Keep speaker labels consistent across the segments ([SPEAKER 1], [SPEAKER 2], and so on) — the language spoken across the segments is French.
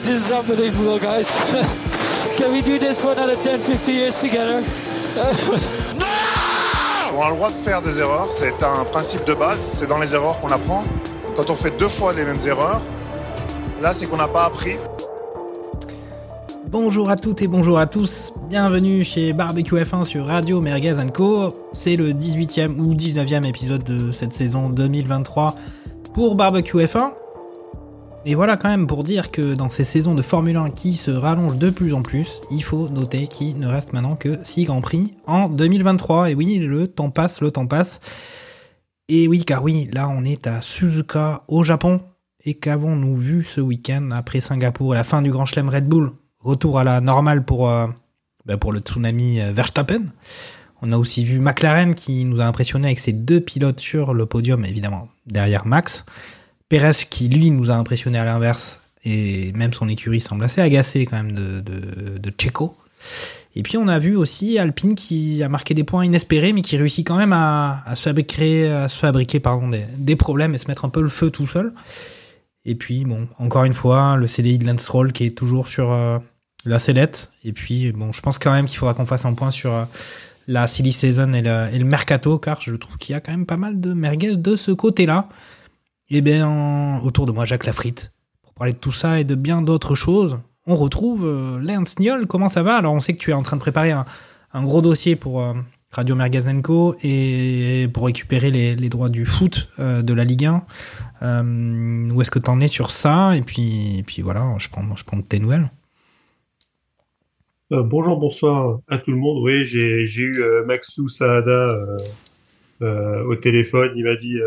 [SPEAKER 1] This is unbelievable, guys? Can we do this for another 10, 50 years together?
[SPEAKER 2] On a le droit de faire des erreurs, c'est un principe de base, c'est dans les erreurs qu'on apprend. Quand on fait deux fois les mêmes erreurs, là c'est qu'on n'a pas appris.
[SPEAKER 3] Bonjour à toutes et bonjour à tous, bienvenue chez Barbecue F1 sur Radio Merguez Co. C'est le 18e ou 19e épisode de cette saison 2023 pour Barbecue F1. Et voilà quand même pour dire que dans ces saisons de Formule 1 qui se rallongent de plus en plus, il faut noter qu'il ne reste maintenant que 6 Grands Prix en 2023. Et oui, le temps passe, le temps passe. Et oui, car oui, là on est à Suzuka au Japon. Et qu'avons-nous vu ce week-end après Singapour, la fin du Grand Chelem Red Bull? Retour à la normale pour, euh, bah, pour le tsunami euh, Verstappen. On a aussi vu McLaren qui nous a impressionné avec ses deux pilotes sur le podium, évidemment, derrière Max. Perez qui, lui, nous a impressionné à l'inverse. Et même son écurie semble assez agacée quand même de, de, Checo. Et puis on a vu aussi Alpine qui a marqué des points inespérés, mais qui réussit quand même à, se fabriquer, des, problèmes et se mettre un peu le feu tout seul. Et puis, bon, encore une fois, le CDI de Lance Stroll qui est toujours sur euh, la sellette. Et puis, bon, je pense quand même qu'il faudra qu'on fasse un point sur euh, la silly season et le, et le mercato, car je trouve qu'il y a quand même pas mal de merguez de ce côté-là. Et bien, autour de moi, Jacques Lafritte. Pour parler de tout ça et de bien d'autres choses, on retrouve euh, Lance Niol. Comment ça va? Alors, on sait que tu es en train de préparer un, gros dossier pour euh, Radio Mergazenco et pour récupérer les, droits du foot euh, de la Ligue 1. Euh, où est-ce que tu en es sur ça? Et puis, puis voilà, je prends, je prends tes nouvelles.
[SPEAKER 4] Bonjour, bonsoir à tout le monde. Oui, j'ai eu Maxou Saada au téléphone. Il m'a dit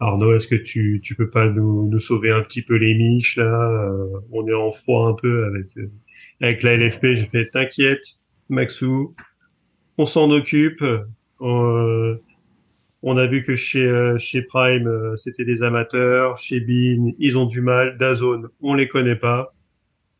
[SPEAKER 4] Arnaud, est-ce que tu tu peux pas nous nous sauver un petit peu les miches là Euh, On est en froid un peu avec euh, avec la LFP. J'ai fait t'inquiète, Maxou, on s'en occupe. Euh, on a vu que chez chez Prime c'était des amateurs, chez Bean ils ont du mal, Dazone on les connaît pas,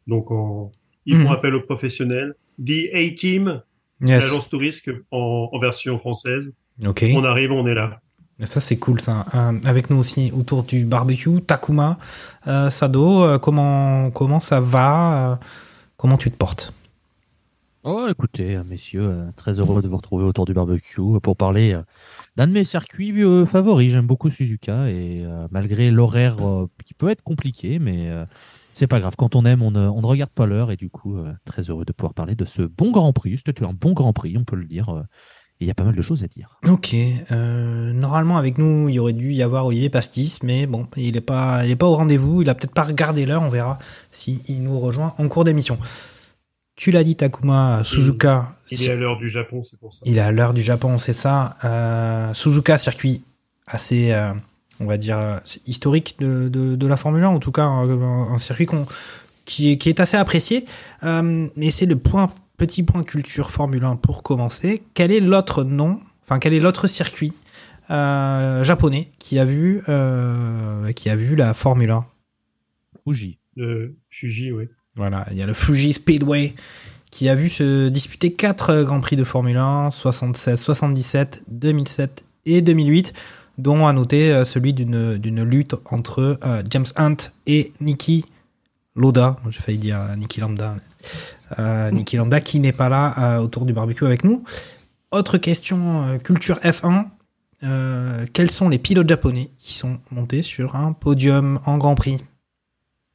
[SPEAKER 4] donc on ils
[SPEAKER 3] Mhm.
[SPEAKER 4] font appel aux professionnels. The A-Team,
[SPEAKER 3] Yes.
[SPEAKER 4] l'agence touriste en, en version française.
[SPEAKER 3] Ok.
[SPEAKER 4] On arrive, on est là.
[SPEAKER 3] Ça c'est cool ça. Euh, avec nous aussi autour du barbecue, Takuma, euh, Sado, euh, comment comment ça va Comment tu te portes?
[SPEAKER 5] Oh, écoutez, messieurs, très heureux de vous retrouver autour du barbecue pour parler d'un de mes circuits favoris. J'aime beaucoup Suzuka et malgré l'horaire qui peut être compliqué, mais c'est pas grave. Quand on aime, on ne, on ne regarde pas l'heure et du coup, très heureux de pouvoir parler de ce bon Grand Prix. C'était un bon Grand Prix, on peut le dire. Il y a pas mal de choses à dire.
[SPEAKER 3] Ok. Euh, normalement avec nous, il y aurait dû y avoir Olivier Pastis, mais bon, il est pas, il est pas au rendez-vous. Il a peut-être pas regardé l'heure. On verra si il nous rejoint en cours d'émission. Tu l'as dit, Takuma, Suzuka.
[SPEAKER 4] Il est à l'heure du Japon, c'est pour ça.
[SPEAKER 3] Il est à l'heure du Japon, c'est ça. Euh, Suzuka, circuit assez, euh, on va dire, historique de, de, de la Formule 1, en tout cas un, un circuit qu'on, qui, est, qui est assez apprécié. Euh, mais c'est le point, petit point culture Formule 1 pour commencer. Quel est l'autre nom, enfin quel est l'autre circuit euh, japonais qui a vu, euh, qui a vu la Formule 1
[SPEAKER 5] Fuji.
[SPEAKER 4] Le Fuji, oui.
[SPEAKER 3] Voilà, il y a le Fuji Speedway qui a vu se disputer quatre Grands Prix de Formule 1, 76, 77, 2007 et 2008, dont à noter euh, celui d'une d'une lutte entre euh, James Hunt et Niki Loda. J'ai failli dire Niki Lambda. Euh, Niki Lambda qui n'est pas là euh, autour du barbecue avec nous. Autre question euh, culture F1. Euh, quels sont les pilotes japonais qui sont montés sur un podium en Grand Prix?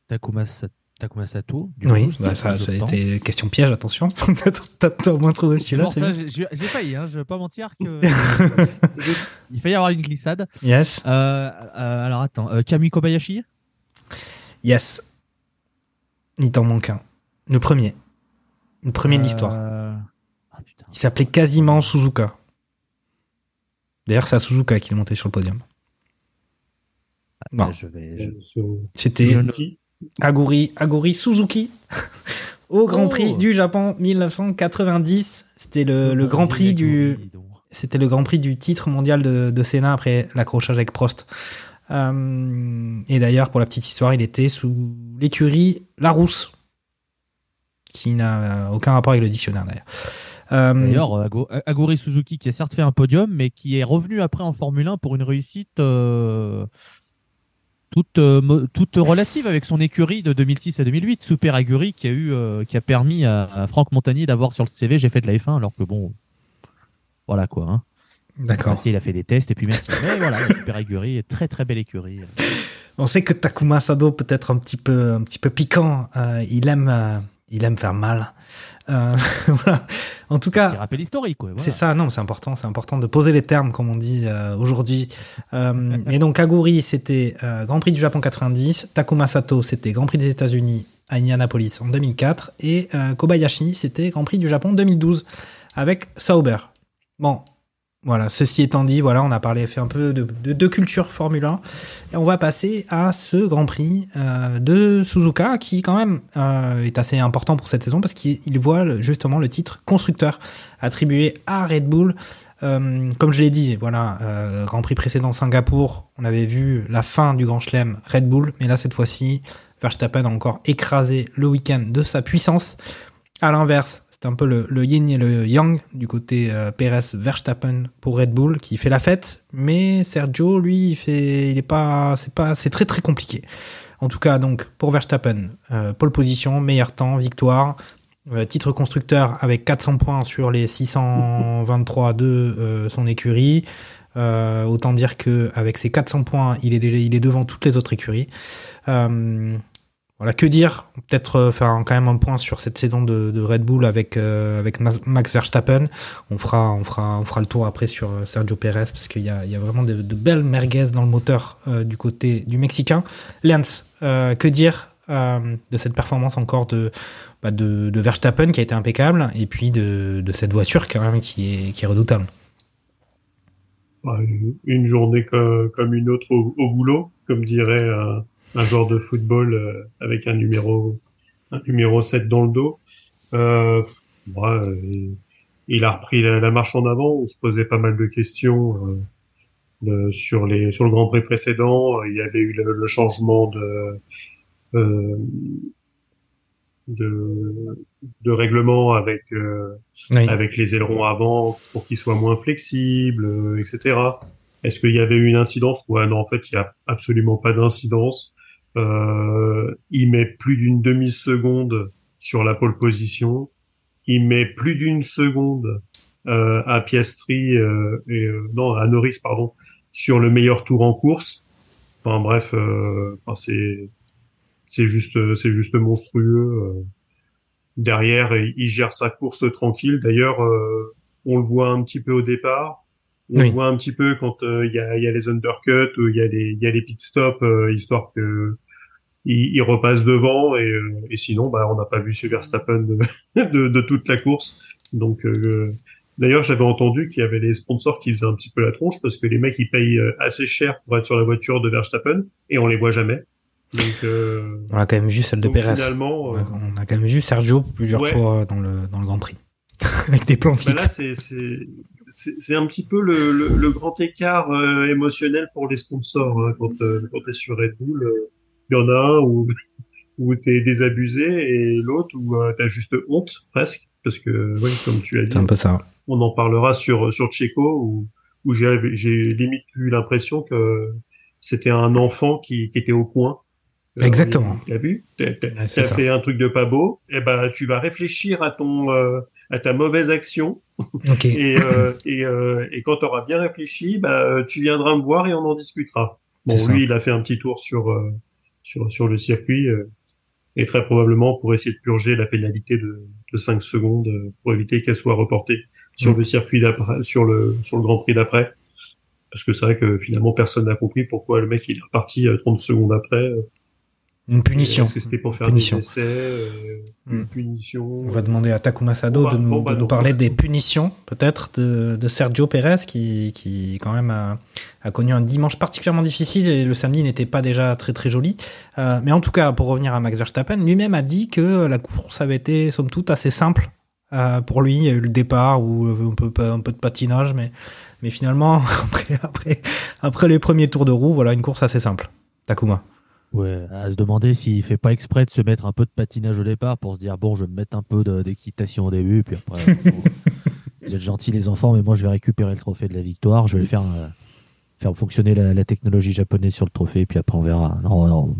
[SPEAKER 5] Takuma, Sa- Takuma Sato. du
[SPEAKER 3] Oui,
[SPEAKER 5] coup,
[SPEAKER 3] bah, ça, ça a été question piège, attention. T'as- au moins trouvé celui-là.
[SPEAKER 5] Bon, ça, j'ai failli, hein, je vais pas mentir que il failli y avoir une glissade.
[SPEAKER 3] Yes,
[SPEAKER 5] alors attends, Kamui Kobayashi?
[SPEAKER 3] Yes. Il t'en manque un. Le premier. Le premier de l'histoire.
[SPEAKER 5] Euh, Ah.
[SPEAKER 3] Il s'appelait quasiment Suzuka. D'ailleurs, c'est à Suzuka qu'il est monté sur le podium. Bon.
[SPEAKER 5] Ah, Je vais, je-
[SPEAKER 4] Sur-
[SPEAKER 3] C'était Aguri, Aguri Suzuki au Grand
[SPEAKER 5] Oh.
[SPEAKER 3] Prix du Japon 1990. C'était le, le Grand Prix du, c'était le Grand Prix du titre mondial de, de Senna après l'accrochage avec Prost. Euh, et d'ailleurs, pour la petite histoire, il était sous l'écurie Larousse, qui n'a aucun rapport avec le dictionnaire d'ailleurs. Euh,
[SPEAKER 5] D'ailleurs, euh, Ago- Aguri Suzuki qui a certes fait un podium, mais qui est revenu après en Formule 1 pour une réussite euh, toute, euh, relative avec son écurie de 2006 à 2008. Super Aguri qui a, eu, euh, qui a permis à, à Franck Montagny d'avoir sur le CV j'ai fait de la F1 alors que bon. Voilà quoi. Hein.
[SPEAKER 3] D'accord.
[SPEAKER 5] Il a fait des tests et puis merci. Mais voilà, Super Aguri très très belle écurie.
[SPEAKER 3] On sait que Takuma Sado peut être un petit peu, un petit peu piquant. Euh, il aime, euh, il aime faire mal. Euh, voilà. En tout cas,
[SPEAKER 5] Petit rappel historique. quoi, voilà.
[SPEAKER 3] C'est ça, non, c'est important, c'est important de poser les termes, comme on dit euh, aujourd'hui. Euh, et donc, Aguri, c'était euh, Grand Prix du Japon 90, Takuma Sato, c'était Grand Prix des États-Unis à Indianapolis en 2004, et euh, Kobayashi, c'était Grand Prix du Japon 2012 avec Sauber. Bon, voilà, ceci étant dit, voilà, on a parlé, fait un peu de, de, de culture Formule 1, et on va passer à ce Grand Prix euh, de Suzuka, qui quand même euh, est assez important pour cette saison, parce qu'il il voit justement le titre constructeur attribué à Red Bull. Euh, comme je l'ai dit, voilà, euh, Grand Prix précédent Singapour, on avait vu la fin du Grand Chelem Red Bull, mais là cette fois-ci, Verstappen a encore écrasé le week-end de sa puissance. À l'inverse, c'est un peu le, le yin et le yang du côté euh, Perez-Verstappen pour Red Bull qui fait la fête, mais Sergio, lui, il fait, il est pas, c'est pas, c'est très très compliqué. En tout cas, donc pour Verstappen, euh, pole position, meilleur temps, victoire, euh, titre constructeur avec 400 points sur les 623 de euh, son écurie. Euh, autant dire que avec ses 400 points, il est, il est devant toutes les autres écuries. Voilà, que dire? Peut-être euh, faire quand même un point sur cette saison de, Red Bull avec euh, avec Max Verstappen. On fera on fera on fera le tour après sur euh, Sergio Perez parce qu'il y a il y a vraiment de, belles merguez dans le moteur du côté du mexicain. Lance, que dire de cette performance encore de bah, de, de Verstappen qui a été impeccable et puis de, de cette voiture quand même qui est qui est redoutable?
[SPEAKER 4] Bah, une- journée co- comme une autre au, au boulot, comme dirait un, joueur de football euh, avec un numéro un numéro 7 dans le dos. Euh, euh, il a repris la, la marche en avant. On se posait pas mal de questions euh, sur les sur le Grand Prix précédent. Il y avait eu le, le changement de euh, de, de règlement avec euh,
[SPEAKER 3] Oui.
[SPEAKER 4] avec les ailerons avant pour qu'ils soient moins flexibles, euh, etc. Est-ce qu'il y avait eu une incidence? Ouais, non, en fait, il y a absolument pas d'incidence. Euh, il met plus d'une demi-seconde sur la pole position. Il met plus d'une seconde euh, à Piastri euh, et euh, non à Norris pardon sur le meilleur tour en course. Enfin bref, euh, enfin c'est c'est juste c'est juste monstrueux. euh. Derrière, il gère sa course tranquille. D'ailleurs, on le voit un petit peu au départ. On
[SPEAKER 3] Oui.
[SPEAKER 4] voit un petit peu quand euh, il y, a, y a les undercuts, ou il y a les, il y a les pit stops, euh, histoire que il, il repasse devant. Et, euh, et sinon, bah, on n'a pas vu ce Verstappen de, de, de toute la course. Donc, d'ailleurs, j'avais entendu qu'il y avait les sponsors qui faisaient un petit peu la tronche parce que les mecs ils payent assez cher pour être sur la voiture de Verstappen et on les voit jamais. Donc, euh,
[SPEAKER 3] On a quand même vu celle de On
[SPEAKER 4] euh,
[SPEAKER 3] a, on a quand même vu Sergio plusieurs
[SPEAKER 4] Ouais.
[SPEAKER 3] fois dans le dans le Grand Prix avec des plans
[SPEAKER 4] Bah
[SPEAKER 3] fixes.
[SPEAKER 4] là, c'est c'est un petit peu le, le, le grand écart euh, émotionnel pour les sponsors hein, quand euh, quand t'es sur Red Bull. euh, Il y en a un où où t'es désabusé et l'autre où euh, t'as juste honte presque parce que oui, comme tu as dit,
[SPEAKER 3] C'est un peu ça.
[SPEAKER 4] on en parlera sur sur Checo où où j'ai limite eu l'impression que c'était un enfant qui qui était au coin. Euh,
[SPEAKER 3] Exactement.
[SPEAKER 4] T'as vu? T'as
[SPEAKER 3] Ouais,
[SPEAKER 4] fait un truc de pas beau, et ben tu vas réfléchir à ton euh, à ta mauvaise action
[SPEAKER 3] Ok.
[SPEAKER 4] et euh, et, euh, et quand tu auras bien réfléchi, bah tu viendras me voir et on en discutera. Bon, lui, il a fait un petit tour sur euh, sur sur le circuit euh, et très probablement pour essayer de purger la pénalité de de 5 secondes euh, pour éviter qu'elle soit reportée sur
[SPEAKER 3] Mm.
[SPEAKER 4] le circuit d'après, sur le sur le Grand Prix d'après. Parce que c'est vrai que finalement personne n'a compris pourquoi le mec il est reparti euh, 30 secondes après. Euh,
[SPEAKER 3] Une punition.
[SPEAKER 4] Est-ce que c'était pour faire
[SPEAKER 3] Punition.
[SPEAKER 4] des essais euh,
[SPEAKER 3] Hmm.
[SPEAKER 4] Une punition
[SPEAKER 3] On va demander à Takuma Sado
[SPEAKER 4] bah,
[SPEAKER 3] de, nous,
[SPEAKER 4] bon, bah,
[SPEAKER 3] de nous parler des punitions, peut-être, de, de Sergio Pérez, qui, qui quand même a, a connu un dimanche particulièrement difficile et le samedi n'était pas déjà très très joli. Euh, mais en tout cas, pour revenir à Max Verstappen, lui-même a dit que la course avait été, somme toute, assez simple. euh, pour lui, il y a eu le départ ou un peu, un peu de patinage, mais, mais finalement, après, après, après les premiers tours de roue, voilà, une course assez simple. Takuma.
[SPEAKER 5] Ouais, à se demander s'il fait pas exprès de se mettre un peu de patinage au départ pour se dire bon, je vais me mettre un peu d'équitation au début, puis après, bon, vous êtes gentils les enfants, mais moi je vais récupérer le trophée de la victoire, je vais le faire euh, faire fonctionner la, la technologie japonaise sur le trophée, puis après on verra. Non, non,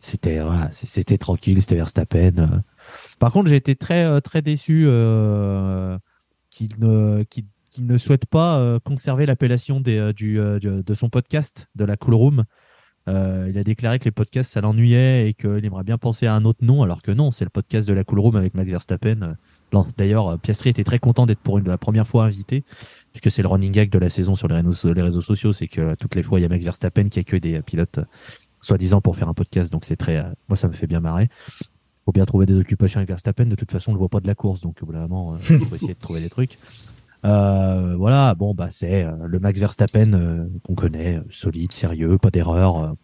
[SPEAKER 5] c'était voilà, c'était tranquille, c'était Verstappen. euh. Par contre, j'ai été très euh, très déçu euh, qu'il ne qu'il ne souhaite pas conserver l'appellation des, du, du- de son podcast de la Cool Room. Euh, il a déclaré que les podcasts, ça l'ennuyait et qu'il aimerait bien penser à un autre nom, alors que non, c'est le podcast de la Cool Room avec Max Verstappen. Euh, D'ailleurs, euh, Piastri était très content d'être pour une, la première fois invité, puisque c'est le running gag de la saison sur les réseaux, sociaux, c'est que euh, toutes les fois, il y a Max Verstappen qui accueille des pilotes, soi-disant pour faire un podcast, donc c'est très... moi, ça me fait bien marrer. faut bien trouver des occupations avec Verstappen, de toute façon, on le voit pas de la course, donc au bout d'un moment, faut essayer de trouver des trucs. Euh, voilà, bon, bah c'est euh, le Max Verstappen euh, qu'on connaît, euh, solide, sérieux, pas d'erreur,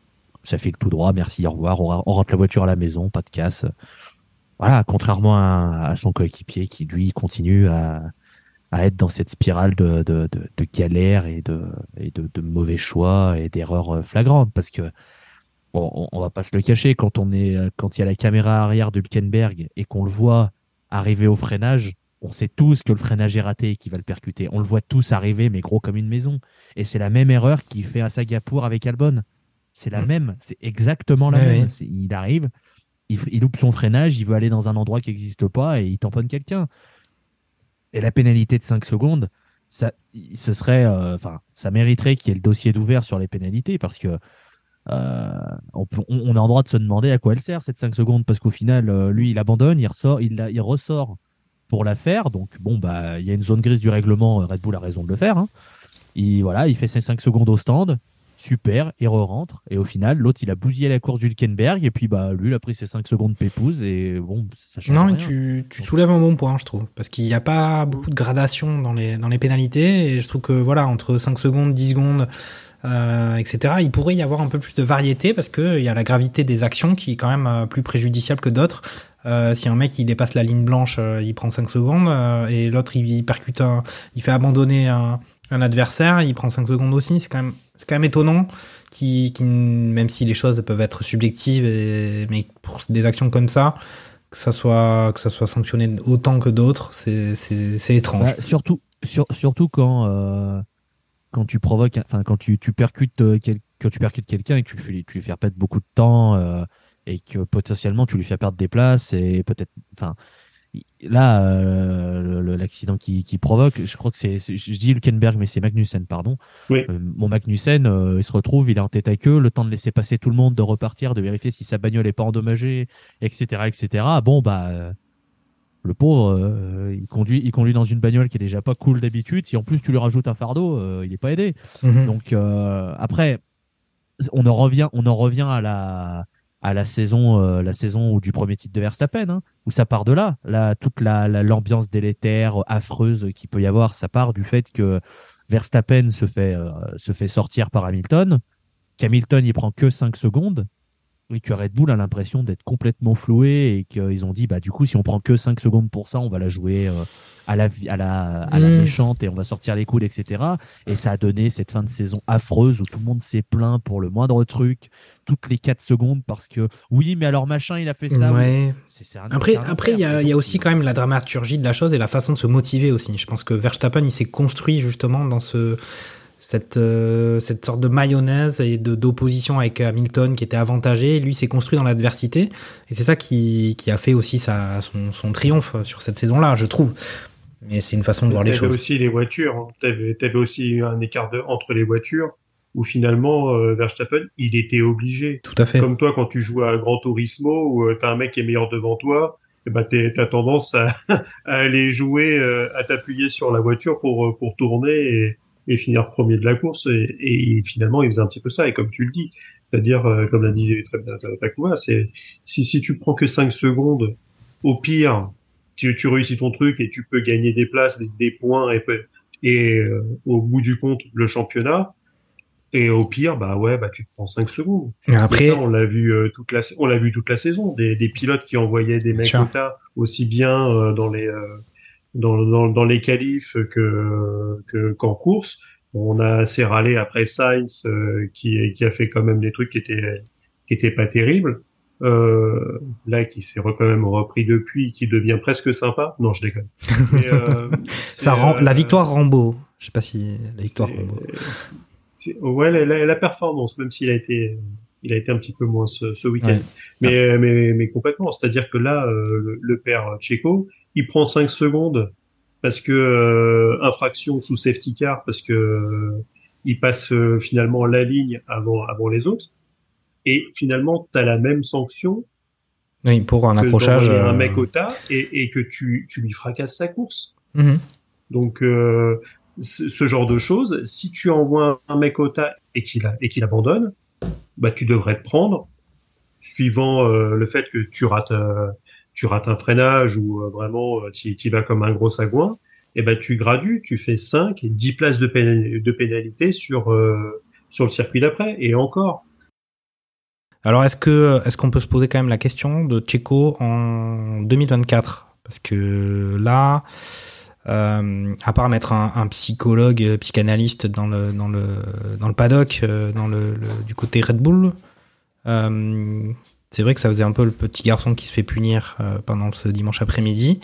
[SPEAKER 5] ça file tout droit, merci, au revoir, on, rentre la voiture à la maison, pas de casse. Voilà, contrairement à, à son coéquipier qui lui continue à, à être dans cette spirale de, de, de, de galère et de, et de, de mauvais choix et d'erreurs flagrantes, parce que bon, on, on va pas se le cacher, quand on est quand il y a la caméra arrière de Hülkenberg et qu'on le voit arriver au freinage, on sait tous que le freinage est raté et qu'il va le percuter. On le voit tous arriver, mais gros comme une maison. Et c'est la même erreur qu'il fait à Singapour avec Albon. C'est la même, c'est exactement la
[SPEAKER 3] Ouais,
[SPEAKER 5] même.
[SPEAKER 3] oui.
[SPEAKER 5] Il arrive, il, loupe son freinage, il veut aller dans un endroit qui n'existe pas et il tamponne quelqu'un. Et la pénalité de 5 secondes, ça, ce serait, euh, ça mériterait qu'il y ait le dossier d'ouvert sur les pénalités parce que euh, on, peut- on- on a en droit de se demander à quoi elle sert cette 5 secondes parce qu'au final, euh, lui, il abandonne, il ressort, il ressort pour la faire. Donc bon, bah, il y a une zone grise du règlement. euh, Red Bull a raison de le faire. hein. Il voilà, il fait ses 5 secondes au stand. Super, il re-rentre. Et au final, l'autre, il a bousillé la course du Hülkenberg. Et puis, bah, lui, il a pris ses 5 secondes pépouze. Et bon, ça change
[SPEAKER 3] Non,
[SPEAKER 5] rien.
[SPEAKER 3] mais tu, tu soulèves un bon point, je trouve. Parce qu'il n'y a pas beaucoup de gradation dans les, dans les pénalités. Et je trouve que, voilà, entre 5 secondes, 10 secondes, euh, etc., il pourrait y avoir un peu plus de variété parce qu'il y a la gravité des actions qui est quand même euh, plus préjudiciable que d'autres. Euh, si un mec il dépasse la ligne blanche, euh, il prend 5 secondes. euh, et l'autre, il, percute un, il fait abandonner un, un adversaire, il prend 5 secondes aussi. C'est quand même, c'est quand même étonnant. Qui, même si les choses peuvent être subjectives, et, mais pour des actions comme ça, que ça soit que ça soit sanctionné autant que d'autres, c'est étrange.
[SPEAKER 5] Bah, surtout, sur- surtout quand, euh, quand tu provoques, enfin, quand tu, tu percutes, euh, quel- quand tu percutes quelqu'un et que tu lui, fais, tu lui fais perdre beaucoup de temps euh, et que potentiellement tu lui fais perdre des places et peut-être, enfin, là, euh, l'accident qui, qui provoque, je crois que c'est, je dis Hülkenberg, mais c'est Magnussen, pardon.
[SPEAKER 4] Oui.
[SPEAKER 5] Euh, mon Magnussen, euh, il se retrouve, il est en tête à queue, le temps de laisser passer tout le monde, de repartir, de vérifier si sa bagnole est pas endommagée, etc., etc. Bon, bah. Le pauvre, euh, il conduit, il conduit dans une bagnole qui est déjà pas cool d'habitude. Si en plus tu lui rajoutes un fardeau, euh, il est pas aidé.
[SPEAKER 3] Mhm.
[SPEAKER 5] Donc euh, après, on en revient, on en revient à la à la saison, euh, la saison où du premier titre de Verstappen, hein, où ça part de là. Là, toute la la- l'ambiance délétère, affreuse qui peut y avoir, ça part du fait que Verstappen se fait euh, se fait sortir par Hamilton. Qu'Hamilton il prend que 5 secondes et que Red Bull a l'impression d'être complètement floué et qu'ils ont dit bah du coup si on prend que 5 secondes pour ça on va la jouer euh, à la vi- à la à la
[SPEAKER 3] Mm.
[SPEAKER 5] méchante et on va sortir les coudes etc et ça a donné cette fin de saison affreuse où tout le monde s'est plaint pour le moindre truc toutes les 4 secondes parce que oui mais alors machin il a fait ça un-
[SPEAKER 3] Après,
[SPEAKER 5] un
[SPEAKER 3] après, il y a,
[SPEAKER 5] enfer.
[SPEAKER 3] il y a aussi quand même la dramaturgie de la chose et la façon de se motiver aussi. Je pense que Verstappen, il s'est construit justement dans ce cette euh, cette sorte de mayonnaise et de d'opposition avec Hamilton qui était avantagé. Lui, s'est construit dans l'adversité et c'est ça qui qui a fait aussi sa son, son triomphe sur cette saison-là, je trouve. Mais c'est une façon de voir les
[SPEAKER 4] T'avais
[SPEAKER 3] choses.
[SPEAKER 4] aussi les voitures. hein. T'avais avais aussi un écart de, entre les voitures où finalement euh, Verstappen, il était obligé.
[SPEAKER 3] Tout à fait.
[SPEAKER 4] Comme toi, quand tu joues à Gran Turismo où euh, t'as un mec qui est meilleur devant toi, eh ben t'as tendance à, à aller jouer, euh, à t'appuyer sur la voiture pour euh, pour tourner et, et finir premier de la course. Et, et finalement, il faisait un petit peu ça. Et comme tu le dis, C'est-à-dire, euh, comme l'a dit très bien Takuma, c'est si, si tu prends que 5 secondes, au pire, tu, tu réussis ton truc et tu peux gagner des places, des, des points et, et euh, au bout du compte, le championnat. Et au pire, bah ouais, bah tu te prends 5 secondes.
[SPEAKER 3] Après,
[SPEAKER 4] Et ça, on l'a vu euh, toute la, on l'a vu toute la saison. Des, des pilotes qui envoyaient des mecs au tas aussi bien euh, dans les euh, dans, dans, dans les qualifs que que qu'en course. On a assez râlé après Sainz euh, qui qui a fait quand même des trucs qui étaient qui étaient pas terribles. Euh, là, qui s'est quand même repris depuis, qui devient presque sympa. Non, je déconne. Mais, euh,
[SPEAKER 3] ça rend,
[SPEAKER 4] euh,
[SPEAKER 3] la victoire Rambo. Je sais pas si la victoire Rambo.
[SPEAKER 4] Ouais, la, la- la performance, même s'il a été, il a été un petit peu moins ce, ce week-end.
[SPEAKER 3] Ouais.
[SPEAKER 4] Mais, mais, mais complètement. C'est-à-dire que là, euh, le, le père Checo, il prend 5 secondes parce que euh, infraction sous safety car, parce que euh, il passe euh, finalement la ligne avant, avant les autres. Et finalement, tu as la même sanction
[SPEAKER 3] Oui, pour un
[SPEAKER 4] que
[SPEAKER 3] accrochage.
[SPEAKER 4] d'envoyer un
[SPEAKER 3] euh,
[SPEAKER 4] mec au tas et, et que tu, tu lui fracasses sa course.
[SPEAKER 3] mhm.
[SPEAKER 4] Donc, euh, ce genre de choses, si tu envoies un mec au tas et qu'il a- et qu'il abandonne, bah tu devrais te prendre, suivant le fait que tu rates euh, tu rates un freinage ou euh, vraiment euh, tu y vas comme un gros sagouin, et ben tu gradues, tu fais 5 et 10 places de, de pénalité sur euh, sur le circuit d'après et encore.
[SPEAKER 3] Alors, est-ce que est-ce qu'on peut se poser quand même la question de Checo en 2024 Parce que là, à part mettre un, un psychologue, psychanalyste dans le dans le dans le paddock, dans le, du côté Red Bull, c'est vrai que ça faisait un peu le petit garçon qui se fait punir euh, pendant ce dimanche après-midi.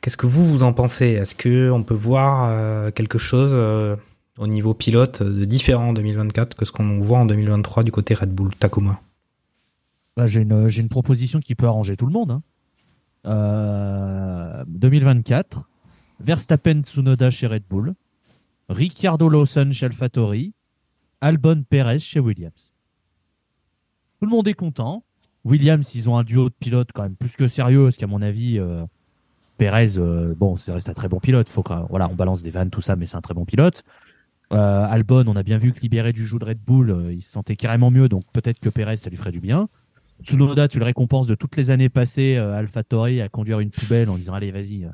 [SPEAKER 3] Qu'est-ce que vous vous en pensez? Est-ce que on peut voir euh, quelque chose euh, au niveau pilote de différent en 2024 que ce qu'on voit en 2023 du côté Red Bull? Takuma
[SPEAKER 5] Bah, j'ai une, proposition qui peut arranger tout le monde. hein. Euh, 2024, Verstappen Tsunoda chez Red Bull, Ricciardo Lawson chez AlphaTauri, Albon Perez chez Williams. Tout le monde est content. Williams, ils ont un duo de pilotes quand même plus que sérieux, parce qu'à mon avis, euh, Perez, euh, bon, ça reste un très bon pilote. Faut que, voilà, on balance des vannes, tout ça, mais c'est un très bon pilote. Euh, Albon, on a bien vu que libéré du joug de Red Bull, euh, il se sentait carrément mieux, donc peut-être que Perez, ça lui ferait du bien. Tsunoda, tu le récompenses de toutes les années passées AlphaTauri à conduire une poubelle en disant allez vas-y,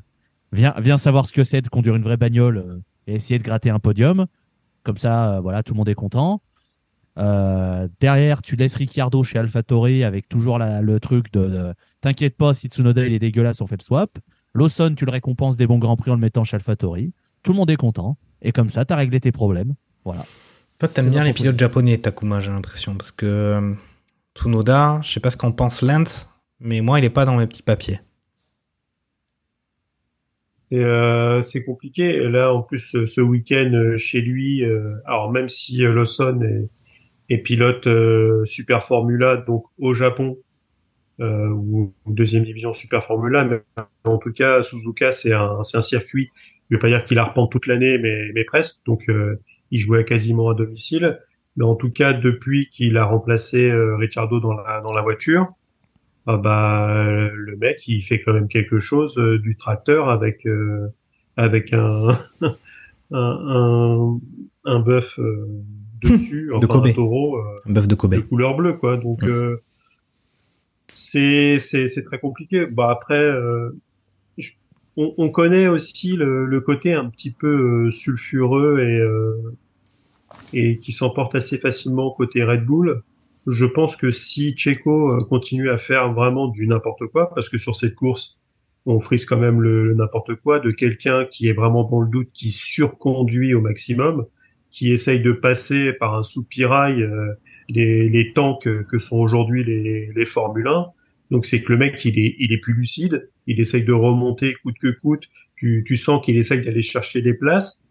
[SPEAKER 5] viens, viens savoir ce que c'est de conduire une vraie bagnole et essayer de gratter un podium. Comme ça, voilà, tout le monde est content. Euh, derrière, tu laisses Ricciardo chez AlphaTauri avec toujours la- le truc de, de, t'inquiète pas si Tsunoda il est dégueulasse, on fait le swap. Lawson, tu le récompenses des bons grands prix en le mettant chez AlphaTauri. Tout le monde est content et comme ça, t'as réglé tes problèmes. Voilà.
[SPEAKER 3] Toi, t'aimes bien les pilotes japonais, Takuma, j'ai l'impression, parce que euh, Tsunoda, je sais pas ce qu'en pense Lance, mais moi, il est pas dans mes petits papiers.
[SPEAKER 4] Et euh, c'est compliqué. Là, en plus, ce, week-end euh, chez lui, euh, alors même si Lawson est, est pilote euh, Super Formula, donc au Japon, euh, ou deuxième division Super Formula, mais en tout cas, Suzuka, c'est un, c'est un circuit. Je vais pas dire qu'il arpente toute l'année, mais, mais presque. Donc, euh, il jouait quasiment à domicile. Mais en tout cas, depuis qu'il a remplacé euh, Ricciardo dans la, dans la voiture, ah bah le mec il fait quand même quelque chose euh, du tracteur avec euh, avec un un un, un bœuf dessus
[SPEAKER 3] De Kobe.
[SPEAKER 4] un taureau euh,
[SPEAKER 3] Un bœuf de Kobe.
[SPEAKER 4] de couleur bleue quoi donc
[SPEAKER 3] Mm.
[SPEAKER 4] euh, c'est c'est c'est très compliqué bah après euh, je- on, on connaît aussi le, le côté un petit peu euh, sulfureux et euh, et qui s'emporte assez facilement côté Red Bull je pense que si Checo continue à faire vraiment du n'importe quoi, parce que sur cette course, on frise quand même le, le n'importe quoi de quelqu'un qui est vraiment dans le doute, qui surconduit au maximum, qui essaye de passer par un soupirail euh, les, les temps que, que sont aujourd'hui les, les Formule 1. Donc c'est que le mec, il est, il est plus lucide, il essaye de remonter coûte que coûte, tu, tu sens qu'il essaye d'aller chercher des places,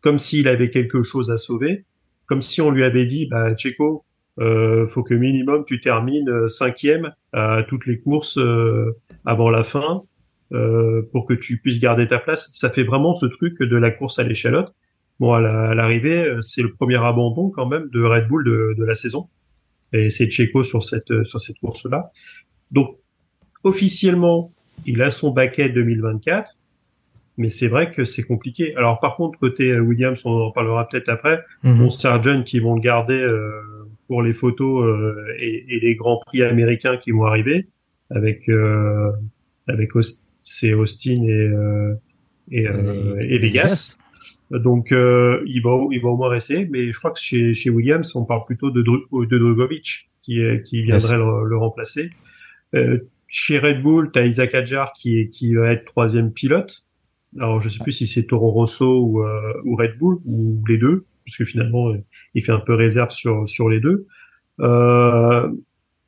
[SPEAKER 4] comme s'il avait quelque chose à sauver, comme si on lui avait dit, bah, Checo, euh, faut que minimum tu termines euh, cinquième à toutes les courses euh, avant la fin euh, pour que tu puisses garder ta place. Ça fait vraiment ce truc de la course à l'échalote. Bon, à la- à l'arrivée, euh, c'est le premier abandon quand même de Red Bull de, de la saison. Et c'est Checo sur cette euh, sur cette course-là. Donc officiellement, il a son baquet 2024. Mais c'est vrai que c'est compliqué. Alors par contre, côté euh, Williams, on en parlera peut-être après.
[SPEAKER 3] Mhm.
[SPEAKER 4] Bon, Sargent, qui vont le garder euh, pour les photos euh, et, et les grands prix américains qui vont arriver avec euh, avec Aust- c'est Austin et euh, et, euh, et Vegas. Donc euh, il va il va au moins rester, mais je crois que chez chez Williams on parle plutôt de Dru- de Drogovic qui qui viendrait
[SPEAKER 3] Yes.
[SPEAKER 4] le, le remplacer. Euh, chez Red Bull, tu as Isaac Hadjar qui est qui va être troisième pilote. Alors je sais plus si c'est Toro Rosso ou, euh, ou Red Bull ou les deux, parce que finalement euh, il fait un peu réserve sur sur les deux. Euh,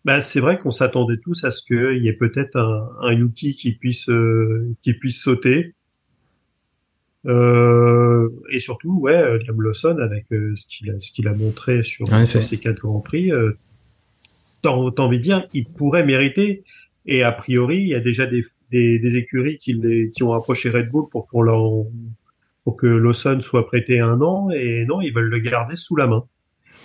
[SPEAKER 4] bah, c'est vrai qu'on s'attendait tous à ce qu'il y ait peut-être un, un Yuki qui puisse euh, qui puisse sauter. Euh, et surtout, ouais, euh, Liam Lawson avec euh, ce qu'il a ce qu'il a montré sur, sur ces quatre grands prix, euh, t'as envie de dire, il pourrait mériter. Et a priori, il y a déjà des des, des écuries qui les qui ont approché Red Bull pour pour leur pour que Lawson soit prêté un an. Et non, ils veulent le garder sous la main.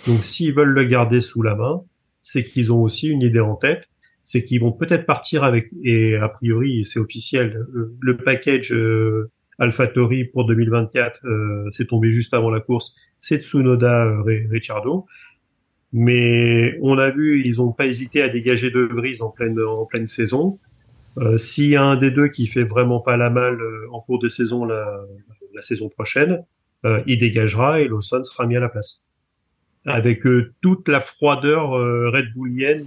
[SPEAKER 4] Donc, s'ils veulent le garder sous la main, c'est qu'ils ont aussi une idée en tête, c'est qu'ils vont peut-être partir avec, et a priori c'est officiel, le, le package euh, AlphaTauri pour 2024, euh, c'est tombé juste avant la course, c'est Tsunoda euh, Ri- Ricciardo. Mais on a vu, ils n'ont pas hésité à dégager De Vries en pleine en pleine saison. Euh, S'il y a un des deux qui fait vraiment pas la malle euh, en cours de saison la, la saison prochaine, euh, il dégagera et Lawson sera mis à la place avec euh, toute la froideur Red Bullienne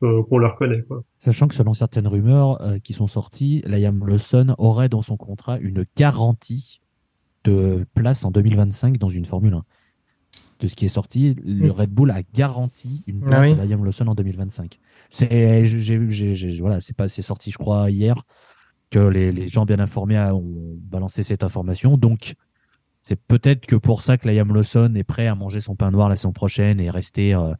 [SPEAKER 4] qu'on leur connaît. Quoi.
[SPEAKER 5] Sachant que selon certaines rumeurs euh, qui sont sorties, Liam Lawson aurait dans son contrat une garantie de place en 2025 dans une Formule 1. De ce qui est sorti, le
[SPEAKER 3] Mm.
[SPEAKER 5] Red Bull a garanti une place
[SPEAKER 3] oui.
[SPEAKER 5] à Liam Lawson en 2025. C'est, j'ai, j'ai, j'ai- voilà, c'est pas, c'est sorti, je crois, hier que les, les gens bien informés ont balancé cette information. Donc, c'est peut-être que pour ça que Liam Lawson est prêt à manger son pain noir la saison prochaine et rester euh,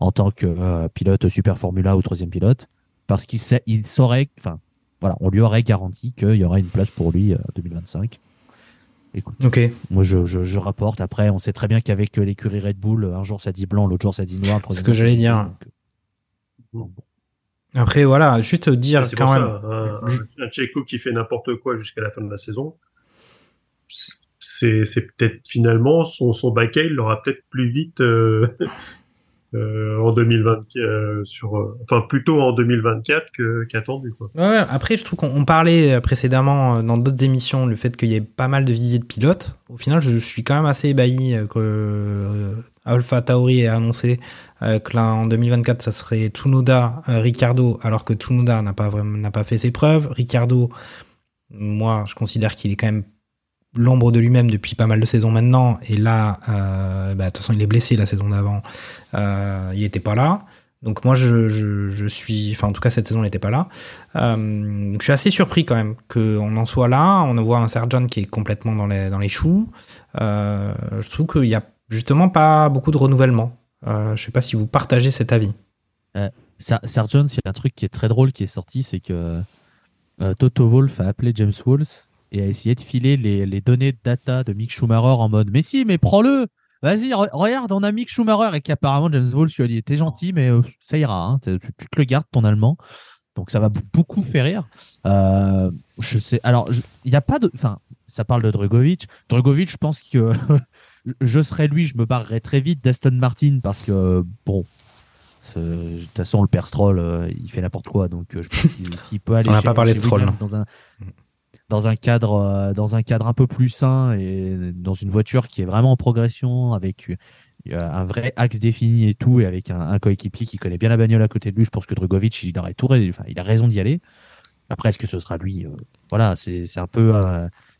[SPEAKER 5] en tant que euh, pilote Super Formula ou troisième pilote, parce qu'il sait, il saurait, enfin, voilà, on lui aurait garanti qu'il y aura une place pour lui euh, en 2025. Écoute,
[SPEAKER 3] Ok.
[SPEAKER 5] moi je, je, je rapporte. Après, on sait très bien qu'avec euh, l'écurie Red Bull, un jour ça dit blanc, l'autre jour ça dit noir. le troisième
[SPEAKER 3] que j'allais
[SPEAKER 5] dit
[SPEAKER 3] dire.
[SPEAKER 5] euh,
[SPEAKER 3] Après, voilà, juste dire
[SPEAKER 4] C'est
[SPEAKER 3] quand
[SPEAKER 4] pour
[SPEAKER 3] même.
[SPEAKER 4] ça, un, un, un Checo qui fait n'importe quoi jusqu'à la fin de la saison, c'est c'est peut-être finalement son son il l'aura peut-être plus vite euh, euh, en 2020 euh, sur, euh, enfin plutôt en 2024 que qu'attendu quoi.
[SPEAKER 3] Ouais, après, je trouve qu'on on parlait euh, précédemment euh, dans d'autres émissions le fait qu'il y ait pas mal de visiers de pilotes. Au final, je suis quand même assez ébahi que Alpha Tauri ait annoncé que là en 2024 ça serait Tsunoda, Ricardo, alors que Tsunoda n'a pas vraiment n'a pas fait ses preuves. Ricardo, moi, je considère qu'il est quand même l'ombre de lui-même depuis pas mal de saisons maintenant. Et là, euh, bah, de toute façon, il est blessé la saison d'avant. Euh, il était pas là. Donc moi, je, je, suis, enfin en tout cas cette saison, il n'était pas là. Euh, je suis assez surpris quand même qu'on en soit là. On voit un Sergeant qui est complètement dans les dans les choux. Euh, je trouve qu'il y a justement pas beaucoup de renouvellement. Je sais pas si vous partagez cet avis.
[SPEAKER 5] Ser- Sergeant, il y a un truc qui est très drôle qui est sorti, c'est que Toto Wolff a appelé James Walls et a essayé de filer les, les données de data de Mick Schumacher en mode Mais si, mais prends-le Vas-y, re- regarde, on a Mick Schumacher et qu'apparemment James Walls lui a dit T'es gentil, mais euh, ça ira, hein, tu, tu te le gardes ton allemand. Donc ça va beaucoup fait rire. Euh, je sais. Alors, il n'y a pas de. Enfin, ça parle de Drugovic. Drugovic, je pense que je serais lui, je me barrerais très vite d'Aston Martin parce que, bon, de toute façon, le père Stroll, euh, il fait n'importe quoi. Donc, je pense qu'il peut aller
[SPEAKER 3] On n'a pas parlé de Stroll,
[SPEAKER 5] Williams dans un, dans un cadre, euh, dans un cadre un peu plus sain et dans une voiture qui est vraiment en progression avec euh, un vrai axe défini et tout, et avec un, coéquipier qui connaît bien la bagnole à côté de lui, je pense que Drugovic, il tout, il a raison d'y aller. Après, est-ce que ce sera lui euh, Voilà, c'est un peu,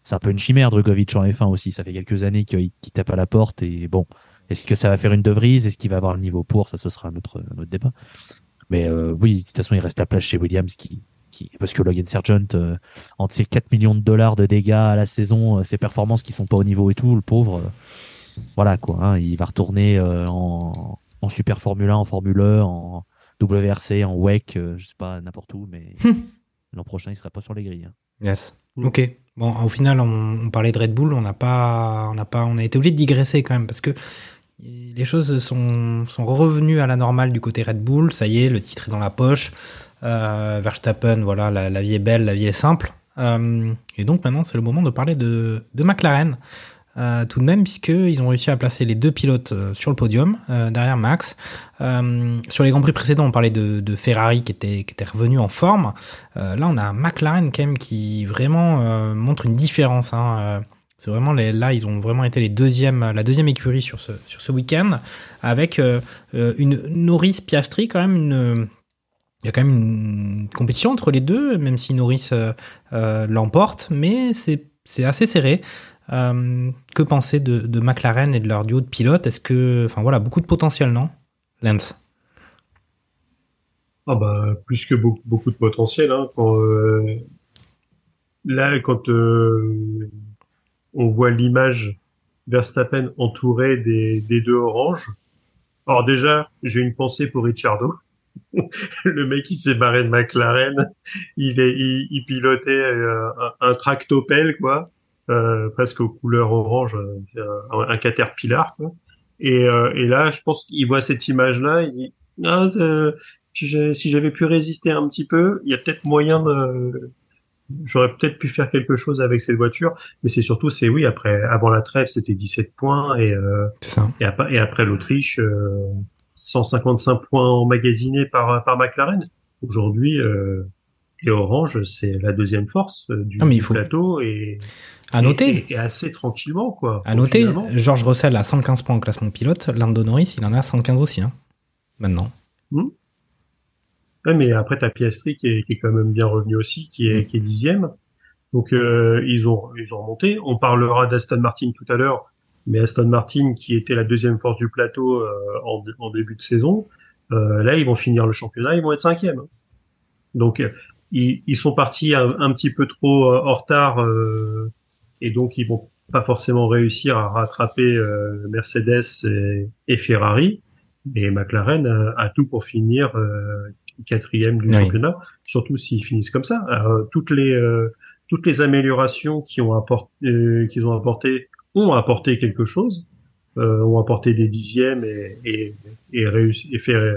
[SPEAKER 5] c'est un peu une chimère Drugovic en F1 aussi. Ça fait quelques années qu'il tape à la porte et bon, est-ce que ça va faire une De Vries? Est-ce qu'il va avoir le niveau pour? Ça, ce sera un autre, un autre débat. Mais oui, de toute façon, il reste la place chez Williams qui, qui parce que Logan Sargent, euh, entre ses 4 millions de dollars de dégâts à la saison, euh, ses performances qui sont pas au niveau et tout, le pauvre, euh, voilà quoi, hein, il va retourner euh, en, en Super Formule 1, en Formule E, en WRC, en WEC, euh, je sais pas, n'importe où, mais l'an prochain, il sera pas sur les grilles. hein.
[SPEAKER 3] Yes. Ok. Bon, au final, on, on parlait de Red Bull, on n'a pas, on n'a pas, on a été obligé de digresser quand même parce que les choses sont, sont revenues à la normale du côté Red Bull. Ça y est, le titre est dans la poche. Euh, Verstappen, voilà, la, vie est belle, la vie est simple. Euh, et donc maintenant, c'est le moment de parler de, McLaren. euh, tout de même, puisqu'ils ont réussi à placer les deux pilotes sur le podium, derrière Max. Sur les Grands Prix précédents, on parlait de, Ferrari qui était, revenu en forme. Là, on a McLaren quand même qui vraiment montre une différence. Hein. C'est vraiment là, ils ont vraiment été les deuxièmes, la deuxième écurie sur ce, sur ce week-end, avec une Norris Piastri quand même une il y a quand même une compétition entre les deux, même si Norris euh, euh, l'emporte, mais c'est assez serré. Euh, que penser de, McLaren et de leur duo de pilotes? Est-ce que, enfin voilà, beaucoup de potentiel, non, Lance
[SPEAKER 4] Ah bah plus que beaucoup, de potentiel. Hein, là, quand on voit l'image Verstappen entouré des, des deux oranges. Alors déjà, j'ai une pensée pour Ricciardo. le mec qui s'est barré de McLaren, il est, il, il pilotait euh, un, un tractopelle quoi, euh, presque aux couleurs orange, euh, un, un caterpillar quoi. Et, euh, et là, je pense qu'il voit cette image-là, il dit ah, euh, si j'avais pu résister un petit peu, il y a peut-être moyen de, j'aurais peut-être pu faire quelque chose avec cette voiture. Mais c'est surtout, c'est oui, après, avant la trêve, c'était 17 points et euh,
[SPEAKER 3] ça.
[SPEAKER 4] et après, et après l'Autriche, euh, 155 points emmagasinés par, par McLaren. Aujourd'hui, euh, les Oranges, c'est la deuxième force euh, du,
[SPEAKER 3] mais il
[SPEAKER 4] du
[SPEAKER 3] faut-
[SPEAKER 4] plateau et,
[SPEAKER 3] À noter,
[SPEAKER 4] et, et assez tranquillement, quoi.
[SPEAKER 3] à noter. George Russell a 115 points au classement pilote, Lando Norris, il en a 115 aussi, hein, maintenant.
[SPEAKER 4] Ouais, mais après, t'as Piastri qui est, qui est quand même bien revenu aussi, qui est, qui est dixième. Donc, euh, ils ont, ils ont remonté. On parlera d'Aston Martin tout à l'heure, mais Aston Martin, qui était la deuxième force du plateau euh, en, en début de saison, euh, là, ils vont finir le championnat, ils vont être cinquième. Donc, euh, ils, ils sont partis un, un petit peu trop en retard, euh, et donc ils vont pas forcément réussir à rattraper euh, Mercedes et, et Ferrari. Et McLaren a, a tout pour finir euh, quatrième du
[SPEAKER 3] Oui.
[SPEAKER 4] championnat, surtout s'ils finissent comme ça. Alors, toutes les euh, toutes les améliorations qui ont apporté, euh, qu'ils ont apporté ont apporté quelque chose, euh, ont apporté des dixièmes et et, et réussi et fait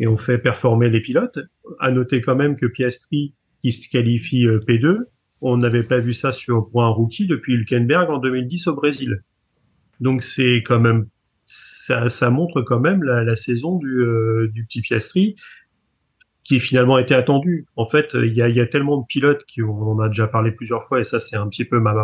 [SPEAKER 4] et ont fait performer les pilotes. À noter quand même que Piastri qui se qualifie euh, P2, on n'avait pas vu ça sur pour un rookie depuis Hülkenberg en 2010 au Brésil. Donc c'est quand même ça, ça montre quand même la, la saison du, euh, du petit Piastri qui finalement été attendu. En fait, il y a, y a tellement de pilotes qui on en a déjà parlé plusieurs fois et ça c'est un petit peu ma.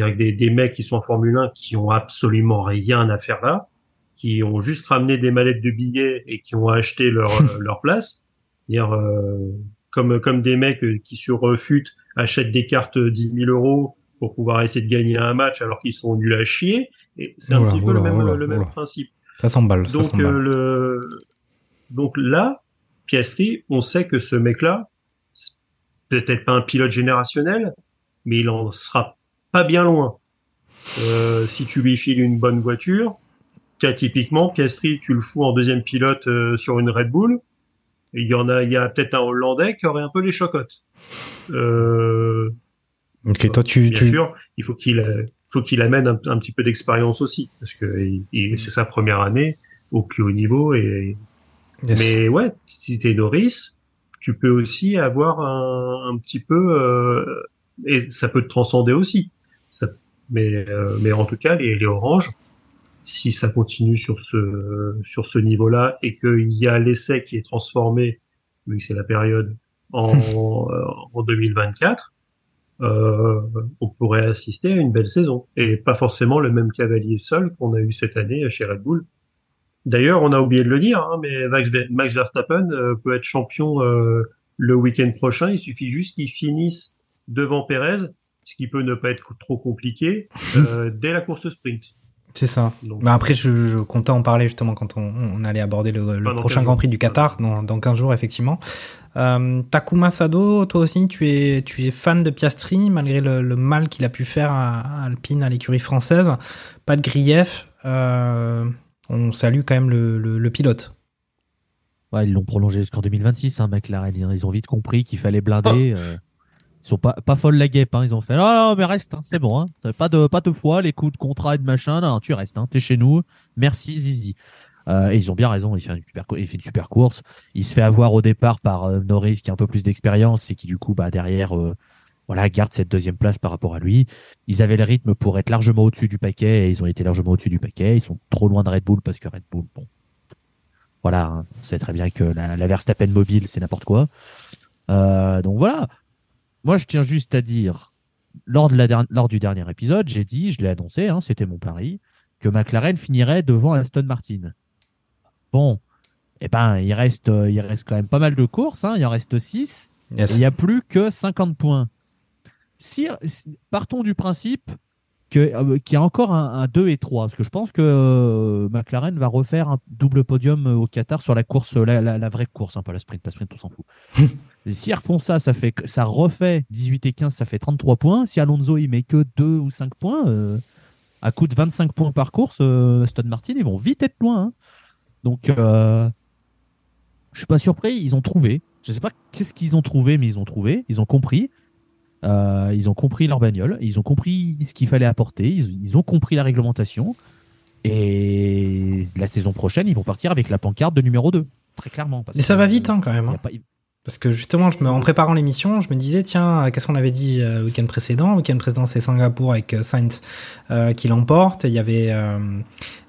[SPEAKER 4] A des, des mecs qui sont en Formule 1 qui ont absolument rien à faire là, qui ont juste ramené des mallettes de billets et qui ont acheté leur leur place. Dire euh, comme comme des mecs qui sur FUT achètent des cartes 10 000 euros pour pouvoir essayer de gagner un match alors qu'ils sont nuls à chier. Et c'est un
[SPEAKER 3] Oula,
[SPEAKER 4] petit peu
[SPEAKER 3] oula,
[SPEAKER 4] le même
[SPEAKER 3] oula,
[SPEAKER 4] le même principe.
[SPEAKER 3] Ça s'emballe,
[SPEAKER 4] Donc euh, le donc là, Piastri, on sait que ce mec-là, peut-être pas un pilote générationnel, mais il en sera pas bien loin. Euh, si tu lui files une bonne voiture, t'as typiquement Piastri, tu le fous en deuxième pilote euh, sur une Red Bull. Il y en a, il y a peut-être un Hollandais qui aurait un peu les chocottes. Euh,
[SPEAKER 3] Ok, toi, tu,
[SPEAKER 4] bien
[SPEAKER 3] tu,
[SPEAKER 4] sûr, il faut qu'il faut qu'il amène un, un petit peu d'expérience aussi, parce que il- il- c'est sa première année au plus haut niveau. Et
[SPEAKER 3] Yes.
[SPEAKER 4] mais ouais, si t'es Norris, tu peux aussi avoir un, un petit peu euh, et ça peut te transcender aussi. Ça, mais euh, mais en tout cas, les, les oranges, si ça continue sur ce sur ce niveau-là et qu'il y a l'essai qui est transformé, vu que c'est la période en euh, en 2024 euh, on pourrait assister à une belle saison et pas forcément le même cavalier seul qu'on a eu cette année chez Red Bull. D'ailleurs, on a oublié de le dire, hein, mais Max, Max Verstappen euh, peut être champion euh, le week-end prochain. Il suffit juste qu'il finisse devant Perez, ce qui peut ne pas être trop compliqué euh, dès la course sprint.
[SPEAKER 3] C'est ça.
[SPEAKER 4] Donc,
[SPEAKER 3] Mais après, je, je comptais en parler justement quand on, on allait aborder le, prochain
[SPEAKER 4] 15
[SPEAKER 3] Grand Prix du. Qatar, dans, dans 15 jours, effectivement. Euh, Takuma Sado, toi aussi, tu es, tu es fan de Piastri, malgré le, le mal qu'il a pu faire à, à Alpine, à l'écurie française. Pas de grief. Euh, on salue quand même le, le, le pilote.
[SPEAKER 5] Ouais, ils l'ont prolongé jusqu'en 2026, hein, McLaren. Ils ont vite compris qu'il fallait blinder. euh, ils sont pas, pas folles la guêpe. Hein. Ils ont fait non, non, mais reste, hein, c'est bon. Hein. Pas de pas de foi, les coups de contrat et de machin. Non, tu restes. Hein. T'es chez nous. Merci Zizi. Euh, et ils ont bien raison. Il fait, une super, il fait une super course. Il se fait avoir au départ par euh, Norris qui a un peu plus d'expérience et qui du coup, bah derrière, euh, voilà, garde cette deuxième place par rapport à lui. Ils avaient le rythme pour être largement au-dessus du paquet et ils ont été largement au-dessus du paquet. Ils sont trop loin de Red Bull parce que Red Bull, bon, voilà, hein, on sait très bien que la, la Verstappen mobile, c'est n'importe quoi. Donc voilà. Moi, je tiens juste à dire, lors, de la der- lors du dernier épisode, j'ai dit, je l'ai annoncé, hein, c'était mon pari, que McLaren finirait devant Aston Martin. Bon, eh ben, il reste, euh, il reste quand même pas mal de courses, hein, il en reste 6.
[SPEAKER 3] Yes.
[SPEAKER 5] Et il n'y a plus que 50 points. Si- partons du principe que, euh, qu'il y a encore un, un 2 et 3, parce que je pense que euh, McLaren va refaire un double podium euh, au Qatar sur la course, la, la- la vraie course, hein, pas la sprint, la sprint, on s'en fout. Et si ils refont ça, ça, fait, ça refait 18 et 15, ça fait 33 points. Si Alonso il met que 2 ou 5 points, euh, à coût de 25 points par course, euh, Aston Martin, ils vont vite être loin. hein. Donc, euh, je suis pas surpris, ils ont trouvé. Je sais pas qu'est-ce qu'ils ont trouvé, mais ils ont trouvé, ils ont compris. Euh, ils ont compris leur bagnole, ils ont compris ce qu'il fallait apporter, ils, ils ont compris la réglementation. Et la saison prochaine, ils vont partir avec la pancarte de numéro 2, très clairement. parce
[SPEAKER 3] Mais ça
[SPEAKER 5] que,
[SPEAKER 3] va vite hein, quand même. hein.
[SPEAKER 5] pas-
[SPEAKER 3] Parce que justement, je me, en préparant l'émission, je me disais, tiens, euh, qu'est-ce qu'on avait dit euh, le week-end précédent? Le week-end précédent, c'est Singapour avec euh, Sainz euh, qui l'emporte. Il y avait, euh,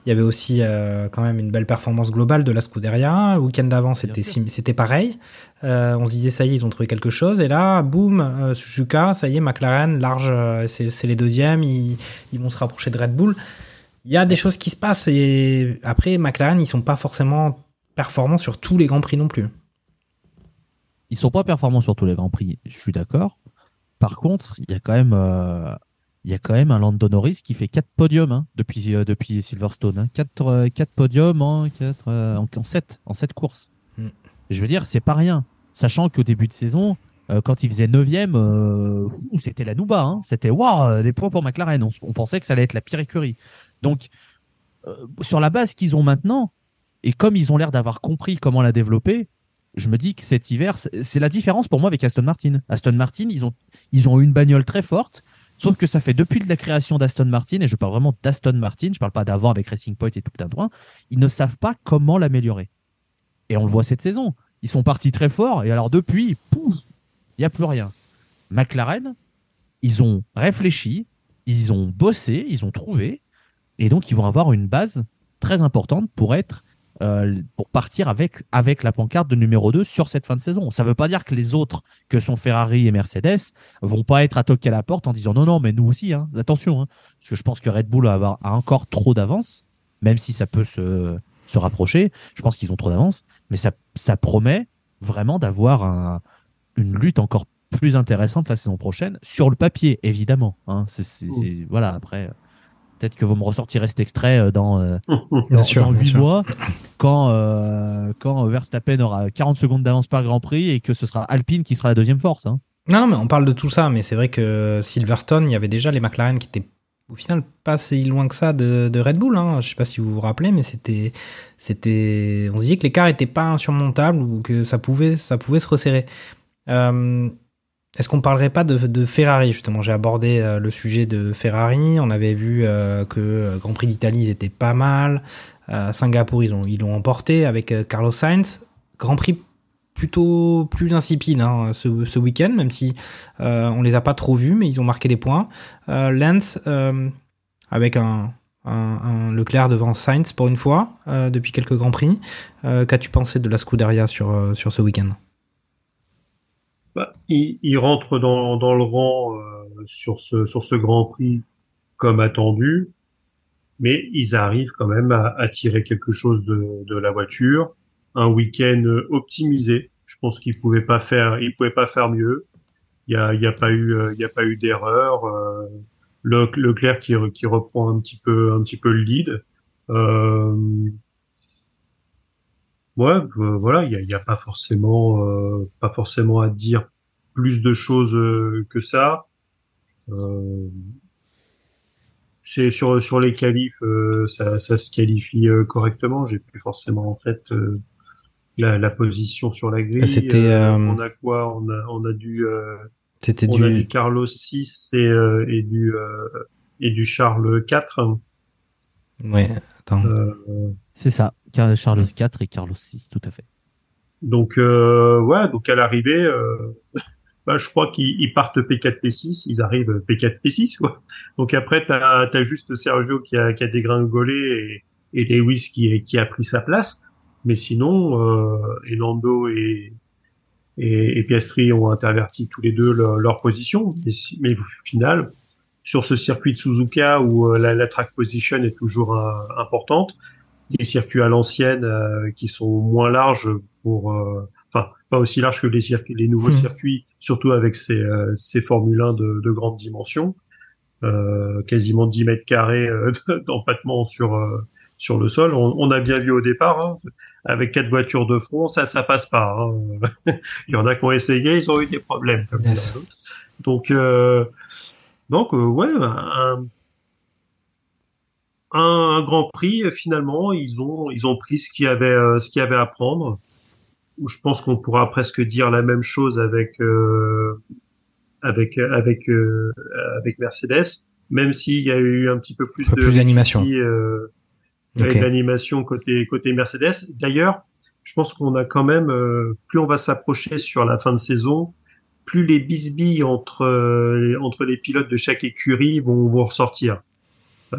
[SPEAKER 3] il y avait aussi euh, quand même une belle performance globale de la Scuderia. Le week-end d'avant, c'était c'était pareil. Euh, on se disait, ça y est, ils ont trouvé quelque chose. Et là, boum, euh, Suzuka, ça y est, McLaren, large, euh, c'est c'est les deuxièmes. Ils, ils vont se rapprocher de Red Bull. Il y a des choses qui se passent. Et après, McLaren, ils sont pas forcément performants sur tous les grands prix non plus.
[SPEAKER 5] Ils sont pas performants sur tous les grands prix, je suis d'accord. Par contre, il y a quand même, euh, il y a quand même un Lando Norris qui fait quatre podiums hein, depuis euh, depuis Silverstone, hein. quatre euh, quatre podiums en quatre euh, en, en sept en sept courses.
[SPEAKER 3] Mm.
[SPEAKER 5] Je veux dire, c'est pas rien, sachant qu'au début de saison, euh, quand il faisait neuvième, euh, ouh, c'était la Nouba, hein. c'était waouh, des points pour McLaren. On, on pensait que ça allait être la pire écurie. Donc, sur la base qu'ils ont maintenant, et comme ils ont l'air d'avoir compris comment la développer, je me dis que cet hiver, c'est la différence pour moi avec Aston Martin. Aston Martin, ils ont, ils ont une bagnole très forte, sauf que ça fait depuis la création d'Aston Martin, et je parle vraiment d'Aston Martin, je parle pas d'avant avec Racing Point et tout un droit, ils ne savent pas comment l'améliorer. Et on le voit cette saison. Ils sont partis très fort, et alors depuis, il n'y a plus rien. McLaren, ils ont réfléchi, ils ont bossé, ils ont trouvé, et donc ils vont avoir une base très importante pour être euh, pour partir avec, avec la pancarte de numéro 2 sur cette fin de saison. Ça ne veut pas dire que les autres, que sont Ferrari et Mercedes, vont pas être à toquer à la porte en disant non, non, mais nous aussi, hein, attention. hein. parce que je pense que Red Bull avoir, a encore trop d'avance, même si ça peut se, se rapprocher. Je pense qu'ils ont trop d'avance, mais ça, ça promet vraiment d'avoir un, une lutte encore plus intéressante la saison prochaine, sur le papier, évidemment. hein. C'est- c'est- c'est- voilà, après. Peut-être que vous me ressortirez cet extrait euh, dans, euh, dans,
[SPEAKER 3] sûr,
[SPEAKER 5] dans
[SPEAKER 3] bien
[SPEAKER 5] 8
[SPEAKER 3] sûr.
[SPEAKER 5] mois, quand, euh, quand Verstappen aura 40 secondes d'avance par Grand Prix et que ce sera Alpine qui sera la deuxième force. hein.
[SPEAKER 3] Non, non, mais on parle de tout ça, mais c'est vrai que Silverstone, il y avait déjà les McLaren qui étaient au final pas si loin que ça de, de Red Bull. Hein. Je sais pas si vous vous rappelez, mais c'était, c'était, on se disait que l'écart était pas insurmontable ou que ça pouvait, ça pouvait se resserrer. Euh, est-ce qu'on parlerait pas de, Ferrari justement? J'ai abordé euh, le sujet de Ferrari. On avait vu euh, que euh, Grand Prix d'Italie ils étaient pas mal. Singapour ils ont ils l'ont emporté avec Carlos Sainz. Grand Prix plutôt plus insipide hein, ce, ce week-end, même si on les a pas trop vus, mais ils ont marqué des points. Lance avec un, un, Leclerc devant Sainz pour une fois depuis quelques grands prix. Qu'as-tu pensé de la Scuderia sur sur ce week-end?
[SPEAKER 4] Bah, il, il dans, dans le rang euh, sur ce sur ce Grand Prix comme attendu, mais ils arrivent quand même à, à tirer quelque chose de, de la voiture. Un week-end optimisé. Je pense qu'ils pouvaient pas faire, ils pouvaient pas faire mieux. Il y a, y a pas eu, euh, il y a pas eu d'erreur. Euh, Le, Leclerc qui, qui reprend un petit peu, un petit peu le lead. Euh, ouais, euh, voilà, il y a, y a pas forcément, euh, pas forcément à dire plus de choses euh, que ça. Euh, c'est sur sur les qualifs, euh, ça, ça se qualifie euh, correctement. J'ai plus forcément en tête euh, la, la position sur la grille.
[SPEAKER 3] C'était, euh,
[SPEAKER 4] on a quoi? On a on a du euh,
[SPEAKER 3] C'était
[SPEAKER 4] on a
[SPEAKER 3] du
[SPEAKER 4] du Carlos 6 et euh, et du euh, et du Charles 4.
[SPEAKER 3] ouais. Attends.
[SPEAKER 4] Euh,
[SPEAKER 5] C'est ça, Charles 4 et Carlos 6, tout à fait.
[SPEAKER 4] Donc euh, ouais, donc à l'arrivée, euh, bah, je crois qu'ils ils partent P4, P6, ils arrivent P4, P6, quoi. Donc après, t'as as juste Sergio qui a, qui a dégringolé et, et Lewis qui, qui a pris sa place. Mais sinon, euh, et Lando et, Piastri ont interverti tous les deux leur, position. Mais, au final, sur ce circuit de Suzuka où euh, la, la track position est toujours euh, importante, les circuits à l'ancienne euh, qui sont moins larges pour, euh, enfin pas aussi larges que les, circuits, les nouveaux
[SPEAKER 3] Hmm.
[SPEAKER 4] circuits, surtout avec ces, euh, ces Formule 1 de, de grande dimension, euh, quasiment 10 mètres carrés d'empattement sur euh, sur le sol. On, on a bien vu au départ, hein, avec quatre voitures de front, ça ça passe pas. hein. Il y en a qui ont essayé, ils ont eu des problèmes comme
[SPEAKER 3] Yes.
[SPEAKER 4] Donc euh, donc euh, ouais, un, un, un Grand Prix. Finalement, ils ont ils ont pris ce qu'il y avait euh, ce qu'il y avait à prendre. Je pense qu'on pourra presque dire la même chose avec euh, avec avec euh, avec Mercedes, même s'il y a eu un petit peu plus
[SPEAKER 3] peu
[SPEAKER 4] de
[SPEAKER 3] plus d'animation.
[SPEAKER 4] euh, d'animation côté côté Mercedes. D'ailleurs, je pense qu'on a quand même euh, plus on va s'approcher sur la fin de saison, plus les bisbilles entre euh, les- entre les pilotes de chaque écurie vont, vont ressortir.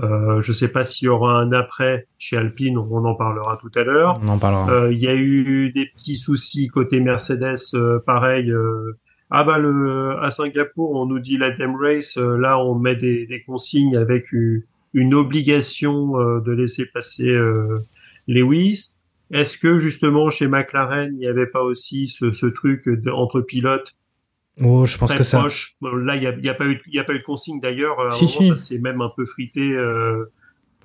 [SPEAKER 4] Euh, je sais pas s'il y aura un après chez Alpine, on en parlera tout à l'heure.
[SPEAKER 3] On en parlera.
[SPEAKER 4] Euh, Il y a eu des petits soucis côté Mercedes, euh, pareil. euh, ah bah le à Singapour, on nous dit la Dam Race. là, on met des, des consignes avec une, une obligation euh, de laisser passer euh, Lewis. Est-ce que justement chez McLaren, il n'y avait pas aussi ce, ce truc entre pilotes
[SPEAKER 3] Oh, je pense
[SPEAKER 4] très
[SPEAKER 3] que ça.
[SPEAKER 4] Là, il n'y a, y a pas eu, il y a pas eu de consigne d'ailleurs. Un
[SPEAKER 3] Si, si.
[SPEAKER 4] ça s'est même un peu frité. euh,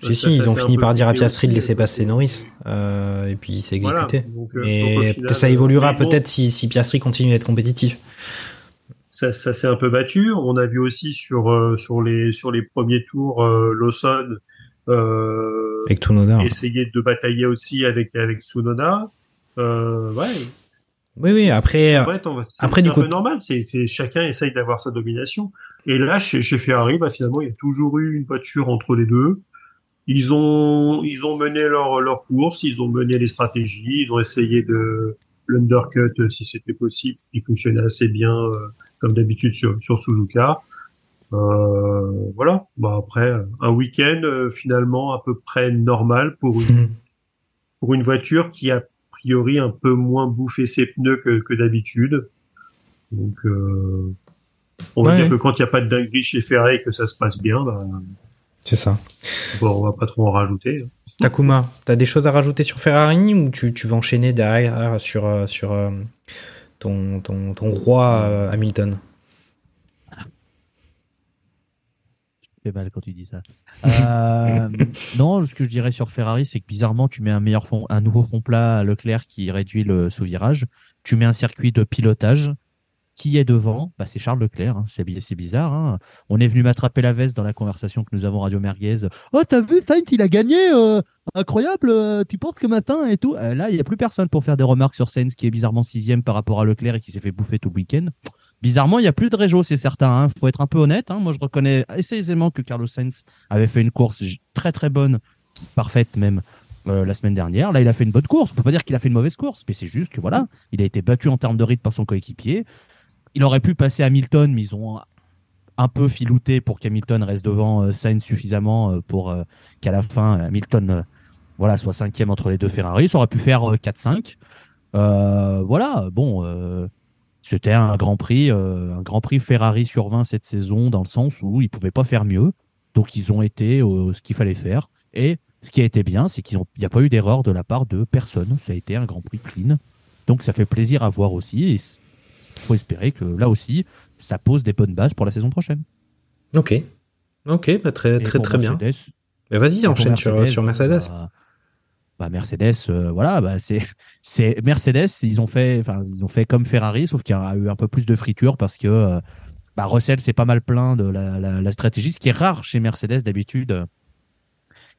[SPEAKER 3] Si,
[SPEAKER 4] ça-
[SPEAKER 3] si,
[SPEAKER 4] ça
[SPEAKER 3] ils ont fini par dire à Piastri de laisser
[SPEAKER 4] euh,
[SPEAKER 3] passer Norris. Euh, et puis il s'est
[SPEAKER 4] Voilà.
[SPEAKER 3] exécuté.
[SPEAKER 4] Euh, final,
[SPEAKER 3] peut-être ça évoluera
[SPEAKER 4] bon,
[SPEAKER 3] peut-être si, si Piastri continue d'être compétitif.
[SPEAKER 4] ça, ça s'est un peu battu. On a vu aussi sur euh, sur les sur les premiers tours euh, Lawson euh,
[SPEAKER 3] Tsunoda.
[SPEAKER 4] essayer de batailler aussi avec avec Tsunoda. Euh, ouais.
[SPEAKER 3] Oui, oui, après,
[SPEAKER 4] c'est-
[SPEAKER 3] après, du côté-
[SPEAKER 4] normal. C'est c'est- chacun essaye d'avoir sa domination. Et là, chez, chez Ferrari, bah, finalement, il y a toujours eu une voiture entre les deux. Ils ont ils ont mené leur leur course, ils ont mené les stratégies, ils ont essayé de l'undercut euh, si c'était possible, qui fonctionnait assez bien euh, comme d'habitude sur sur Suzuka. Euh, voilà. Bah après un week-end euh, finalement à peu près normal pour une pour une voiture qui a priori un peu moins bouffé ses pneus que, que d'habitude. Donc euh, on va
[SPEAKER 3] Ouais.
[SPEAKER 4] dire que quand il n'y a pas de dinguerie chez Ferrari et que ça se passe bien, bah,
[SPEAKER 3] c'est ça.
[SPEAKER 4] bon, on va pas trop en rajouter.
[SPEAKER 3] Takuma, t'as des choses à rajouter sur Ferrari ou tu, tu vas enchaîner derrière sur, euh, sur euh, ton, ton, ton roi Hamilton?
[SPEAKER 5] Fait mal quand tu dis ça. Euh, non, ce que je dirais sur Ferrari, c'est que bizarrement, tu mets un meilleur fond, un nouveau fond plat à Leclerc qui réduit le sous-virage. Tu mets un circuit de pilotage. Qui est devant bah, C'est Charles Leclerc. hein. C'est bi- c'est bizarre. hein. On est venu m'attraper la veste dans la conversation que nous avons Radio Merguez. Oh, t'as vu, Sainz, il a gagné euh, Incroyable euh, Tu penses que matin et tout Là, il n'y a plus personne pour faire des remarques sur Sainz qui est bizarrement sixième par rapport à Leclerc et qui s'est fait bouffer tout le week-end. Bizarrement, il n'y a plus de réjo, c'est certain. Il faut être un peu honnête. hein. Moi, je reconnais assez aisément que Carlos Sainz avait fait une course très très bonne, parfaite même, euh, la semaine dernière. Là, il a fait une bonne course. On peut pas dire qu'il a fait une mauvaise course, mais c'est juste que voilà, il a été battu en termes de rythme par son coéquipier. Il aurait pu passer Hamilton, mais ils ont un peu filouté pour qu'Hamilton reste devant euh, Sainz suffisamment euh, pour euh, qu'à la fin Hamilton voilà soit cinquième entre les deux Ferrari. Ça aurait pu faire euh, 4-5. Euh, voilà, bon. C'était un Grand Prix, euh, un Grand Prix Ferrari sur 20 cette saison, dans le sens où ils pouvaient pas faire mieux. Donc ils ont été euh, ce qu'il fallait faire. Et ce qui a été bien, c'est qu'il n'y a pas eu d'erreur de la part de personne. Ça a été un Grand Prix clean. Donc ça fait plaisir à voir aussi. Et il faut espérer que là aussi, ça pose des bonnes bases pour la saison prochaine.
[SPEAKER 3] Ok. Ok, bah très
[SPEAKER 5] Et
[SPEAKER 3] très très bien.
[SPEAKER 5] Mercedes,
[SPEAKER 3] Bah, Vas-y, enchaîne sur, sur Mercedes.
[SPEAKER 5] Bah, bah, Mercedes, euh, voilà, bah, c'est c'est Mercedes. Ils ont fait, enfin, ils ont fait comme Ferrari, sauf qu'il y a eu un peu plus de friture parce que euh, bah, Russell s'est pas mal plein de la, la, la stratégie, ce qui est rare chez Mercedes d'habitude. euh,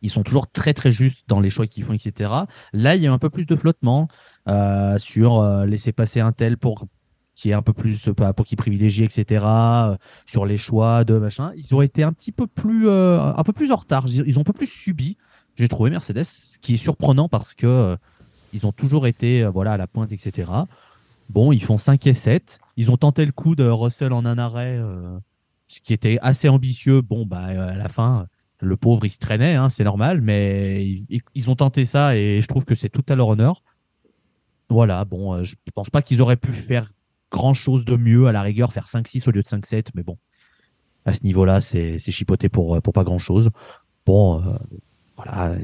[SPEAKER 5] Ils sont toujours très très justes dans les choix qu'ils font, etc. Là, il y a un peu plus de flottement euh, sur euh, laisser passer un tel pour qui est un peu plus pour qui privilégie, etc. sur les choix de machin. Ils ont été un petit peu plus un peu plus en retard. Ils ont un peu plus subi. J'ai trouvé Mercedes, ce qui est surprenant parce que euh, ils ont toujours été euh, voilà à la pointe, etc. Bon, ils font 5 et 7. Ils ont tenté le coup de Russell en un arrêt, euh, ce qui était assez ambitieux. Bon, bah, à la fin, le pauvre, il se traînait, hein, c'est normal, mais ils, ils ont tenté ça et je trouve que c'est tout à leur honneur. Voilà, bon, je pense pas qu'ils auraient pu faire grand chose de mieux, à la rigueur, faire 5-6 au lieu de 5-7, mais bon, à ce niveau-là, c'est chipoté pour, pour pas grand chose. Bon, voilà,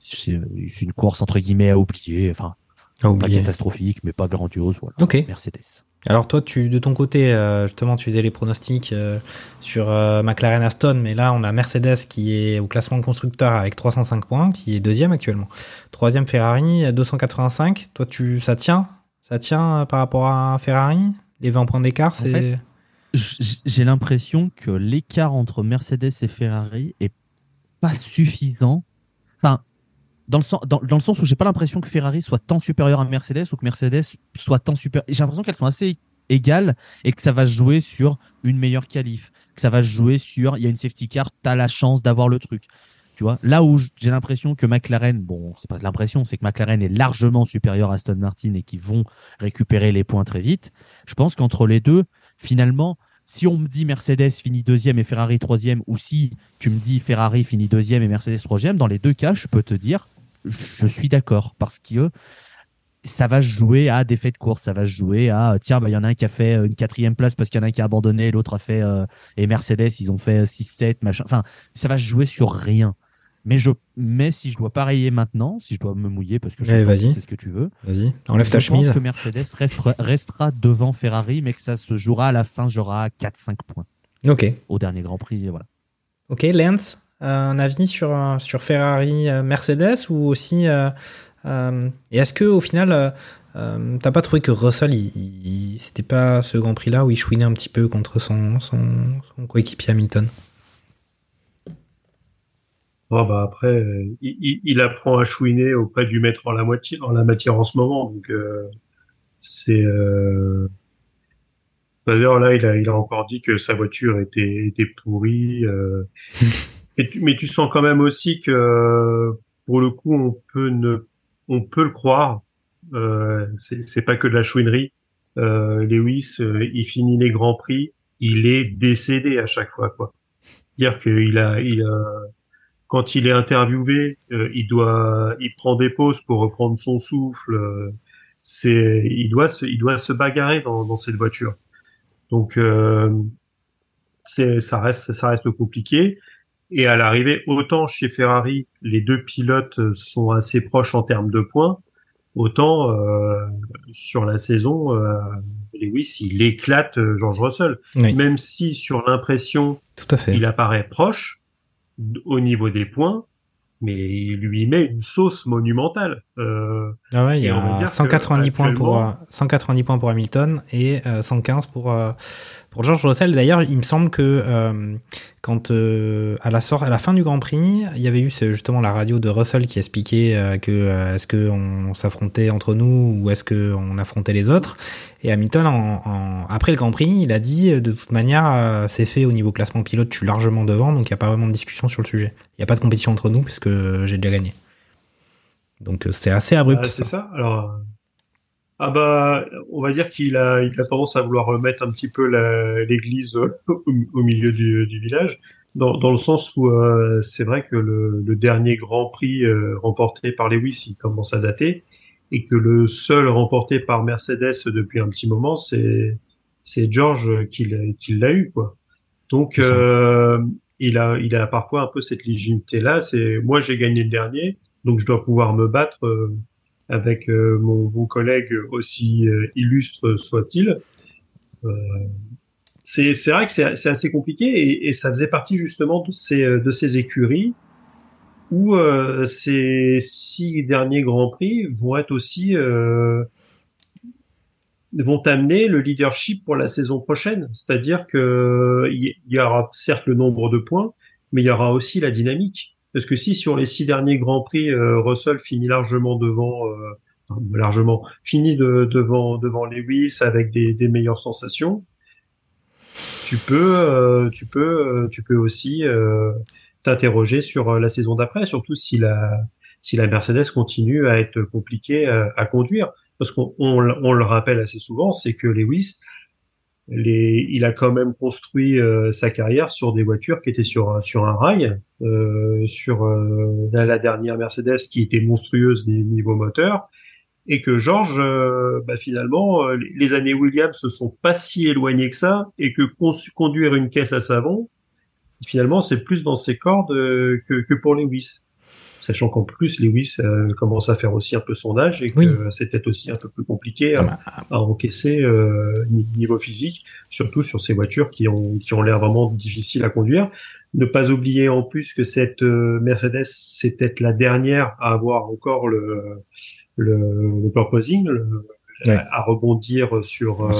[SPEAKER 5] c'est une course entre guillemets à oublier, enfin,
[SPEAKER 3] À
[SPEAKER 5] pas catastrophique, mais pas grandiose, voilà.
[SPEAKER 3] Ok.
[SPEAKER 5] Mercedes.
[SPEAKER 3] Alors toi, tu de ton côté, euh, justement, tu faisais les pronostics euh, sur euh, McLaren Aston, mais là, on a Mercedes qui est au classement constructeur avec 305 points, qui est deuxième actuellement. Troisième Ferrari, euh, 285. Toi, tu, ça tient, ça tient par rapport à Ferrari, les 20 points d'écart, c'est.
[SPEAKER 5] fait, J'ai l'impression que l'écart entre Mercedes et Ferrari est pas suffisant. Dans le sens, dans, dans le où j'ai pas l'impression que Ferrari soit tant supérieur à Mercedes ou que Mercedes soit tant supérieur. J'ai l'impression qu'elles sont assez égales et que ça va jouer sur une meilleure qualif, que ça va jouer sur il y a une safety car, t'as la chance d'avoir le truc. Tu vois, là où j'ai l'impression que McLaren, bon, c'est pas l'impression, c'est que McLaren est largement supérieur à Aston Martin et qu'ils vont récupérer les points très vite. Je pense qu'entre les deux, finalement, si on me dit Mercedes finit deuxième et Ferrari troisième, ou si tu me dis Ferrari finit deuxième et Mercedes troisième, dans les deux cas, je peux te dire, je suis d'accord parce que ça va se jouer à des faits de course, ça va se jouer à tiens, bah, il y en a un qui a fait une quatrième place parce qu'il y en a un qui a abandonné, l'autre a fait euh, et Mercedes ils ont fait 6-7 machin. Enfin, ça va se jouer sur rien. Mais je, mais si je dois parier maintenant, si je dois me mouiller parce que je sais ce que tu veux,
[SPEAKER 3] Vas-y, enlève ta
[SPEAKER 5] je pense
[SPEAKER 3] chemise.
[SPEAKER 5] que Mercedes restera, restera devant Ferrari, mais que ça se jouera à la fin, j'aurai 4-5 points
[SPEAKER 3] Ok,
[SPEAKER 5] au dernier Grand Prix. Voilà.
[SPEAKER 3] ok, Lance, un avis sur euh, sur Ferrari, euh, Mercedes ou aussi euh, euh, et est-ce que au final euh, t'as pas trouvé que Russell, il, il- c'était pas ce Grand Prix là où il chouinait un petit peu contre son son, son coéquipier Hamilton?
[SPEAKER 4] Oh, bah après, il, apprend à chouiner auprès du maître en la moitié, en la matière en ce moment. Donc euh, c'est. Euh... D'ailleurs là, il a, encore dit que sa voiture était, pourrie. euh. Mais tu sens quand même aussi que pour le coup, on peut ne, on peut le croire. Euh, c'est pas que de la chouinerie. Lewis, il finit les grands prix, il est décédé à chaque fois, quoi. Dire qu'il a, il a, quand il est interviewé, euh, il doit, il prend des pauses pour reprendre son souffle. euh, c'est, il doit se, il doit se bagarrer dans, dans cette voiture. Donc, euh, c'est, ça reste, ça reste compliqué. Et à l'arrivée, autant chez Ferrari, les deux pilotes sont assez proches en termes de points, autant euh, sur la saison, euh, Lewis, il éclate George Russell.
[SPEAKER 3] Oui.
[SPEAKER 4] Même si sur l'impression,
[SPEAKER 3] Tout à fait.
[SPEAKER 4] il apparaît proche au niveau des points, mais il lui met une sauce monumentale. Euh,
[SPEAKER 3] Ah ouais, il y a
[SPEAKER 4] dire que
[SPEAKER 3] 190 points pour euh,
[SPEAKER 4] actuellement-
[SPEAKER 3] 190 points pour Hamilton et euh, 115 pour euh, pour George Russell. D'ailleurs, il me semble que euh, quand euh, à la sort à la fin du Grand Prix, il y avait eu justement la radio de Russell qui expliquait euh, que euh, est-ce que on s'affrontait entre nous ou est-ce que on affrontait les autres. Et Hamilton, en, en- après le Grand Prix, il a dit euh, de toute manière, euh, c'est fait au niveau classement pilote, je suis largement devant, donc il n'y a pas vraiment de discussion sur le sujet. Il n'y a pas de compétition entre nous puisque j'ai déjà gagné. Donc euh, c'est assez abrupt.
[SPEAKER 4] ah, c'est ça. Alors, euh, ah bah, on va dire qu'il a, il a tendance à vouloir remettre un petit peu l'église euh, au, au milieu du, du village, dans, dans le sens où euh, c'est vrai que le, le dernier Grand Prix euh, remporté par Lewis, il commence à dater, et que le seul remporté par Mercedes depuis un petit moment, c'est c'est George qui l'a eu quoi. Donc euh, il a il a parfois un peu cette légitimité là. C'est moi j'ai gagné le dernier, donc je dois pouvoir me battre euh, avec euh, mon, mon collègue aussi euh, illustre soit-il. C'est vrai que c'est assez compliqué et, et ça faisait partie justement de ces de ces écuries où euh, ces six derniers grands prix vont être aussi euh, vont amener le leadership pour la saison prochaine. C'est-à-dire que il y aura certes le nombre de points, mais il y aura aussi la dynamique. Parce que si sur les six derniers grands prix, euh, Russell finit largement devant, euh, enfin, largement finit de, devant devant Lewis avec des, des meilleures sensations, tu peux euh, tu peux tu peux aussi t'interroger sur la saison d'après, surtout si la si la Mercedes continue à être compliquée à, conduire. Parce qu'on on, on le rappelle assez souvent, c'est que Lewis, les, il a quand même construit euh, sa carrière sur des voitures qui étaient sur sur un rail, euh, sur euh, la, dernière Mercedes qui était monstrueuse des niveaux moteurs, et que George, euh, bah, finalement, euh, les années Williams se sont pas si éloignées que ça, et que con- conduire une caisse à savon, finalement, c'est plus dans ses cordes euh, que, que pour Lewis. Sachant qu'en plus, Lewis euh, commence à faire aussi un peu son âge et que
[SPEAKER 3] Oui.
[SPEAKER 4] c'est peut-être aussi un peu plus compliqué à,
[SPEAKER 3] Ah bah,
[SPEAKER 4] à encaisser euh, ni- niveau physique, surtout sur ces voitures qui ont qui ont l'air vraiment difficiles à conduire. Ne pas oublier en plus que cette euh, Mercedes, c'est peut-être la dernière à avoir encore le le, le purposing, le-
[SPEAKER 3] Ouais.
[SPEAKER 4] à rebondir sur euh,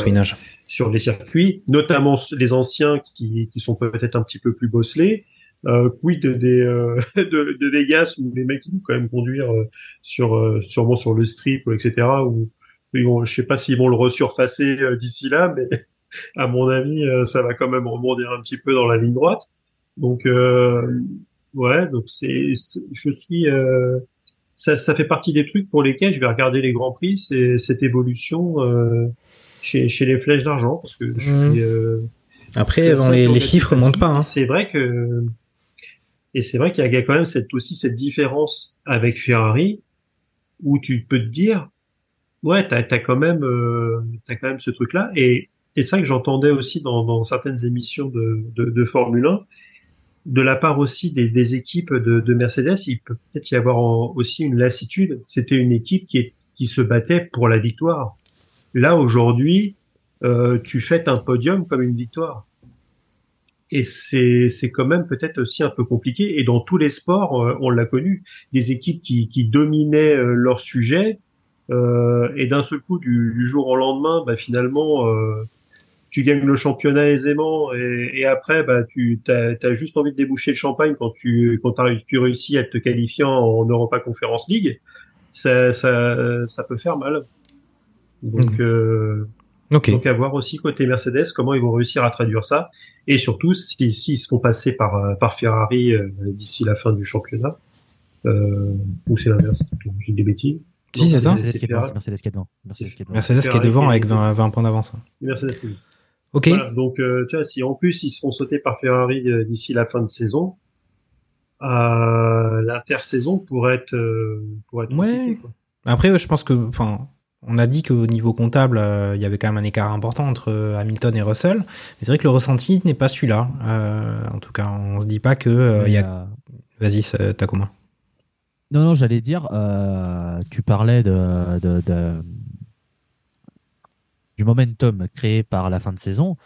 [SPEAKER 4] sur les circuits, notamment les anciens qui, qui sont peut-être un petit peu plus bosselés. Euh, quid des euh, de, de Vegas où les mecs ils vont quand même conduire euh, sur euh, sûrement sur le strip etc où ils vont, je sais pas s'ils vont le resurfacer euh, d'ici là mais à mon avis euh, ça va quand même rebondir un petit peu dans la ligne droite donc euh, ouais donc c'est je suis euh, ça, ça fait partie des trucs pour lesquels je vais regarder les grands prix c'est cette évolution euh, chez, chez les flèches d'argent parce que je
[SPEAKER 3] Mhm.
[SPEAKER 4] suis euh,
[SPEAKER 3] Après, bon, les, les chiffres montent pas. Hein.
[SPEAKER 4] C'est vrai que et c'est vrai qu'il y a quand même cette aussi cette différence avec Ferrari où tu peux te dire ouais t'as as quand même euh, t'as quand même ce truc là et et c'est vrai que j'entendais aussi dans, dans certaines émissions de, de, de Formule 1 de la part aussi des, des équipes de, de Mercedes, il peut peut-être y avoir aussi une lassitude. C'était une équipe qui, est, qui se battait pour la victoire. Là aujourd'hui, euh, tu fêtes un podium comme une victoire. Et c'est c'est quand même peut-être aussi un peu compliqué. Et dans tous les sports, euh, on l'a connu, des équipes qui, qui dominaient euh, leur sujet, euh, et d'un seul coup, du, du jour au lendemain, bah, finalement, euh, tu gagnes le championnat aisément, et, et après, bah, tu as, juste envie de déboucher le champagne quand tu quand tu réussis à te qualifier en Europa Conference League. Ça, ça, ça peut faire mal. Donc, euh, Donc à voir aussi côté Mercedes comment ils vont réussir à traduire ça et surtout si s'ils se font passer par euh, par Ferrari euh, d'ici la fin du championnat euh, ou c'est l'inverse j'ai des bêtises
[SPEAKER 3] Si, c'est ça.
[SPEAKER 5] Mercedes qui est devant, Mercedes qui est devant. Mercedes qui est devant.
[SPEAKER 3] Avec
[SPEAKER 4] devant.
[SPEAKER 3] 20, 20 points d'avance.
[SPEAKER 4] Mercedes oui.
[SPEAKER 3] Ok.
[SPEAKER 4] Voilà, donc euh, tu vois si en plus ils se font sauter par Ferrari euh, d'ici la fin de saison euh, l'intersaison pourrait être euh, pourrait être
[SPEAKER 3] Ouais.
[SPEAKER 4] quoi.
[SPEAKER 3] Après, je pense que, enfin, on a dit qu'au niveau comptable, euh, il y avait quand même un écart important entre euh, Hamilton et Russell. Mais c'est vrai que le ressenti n'est pas celui-là. Euh, en tout cas, on se dit pas que euh, il y a. Vas-y, comment
[SPEAKER 5] Non, non, j'allais dire, tu parlais de, de, de- du momentum créé par la fin de saison.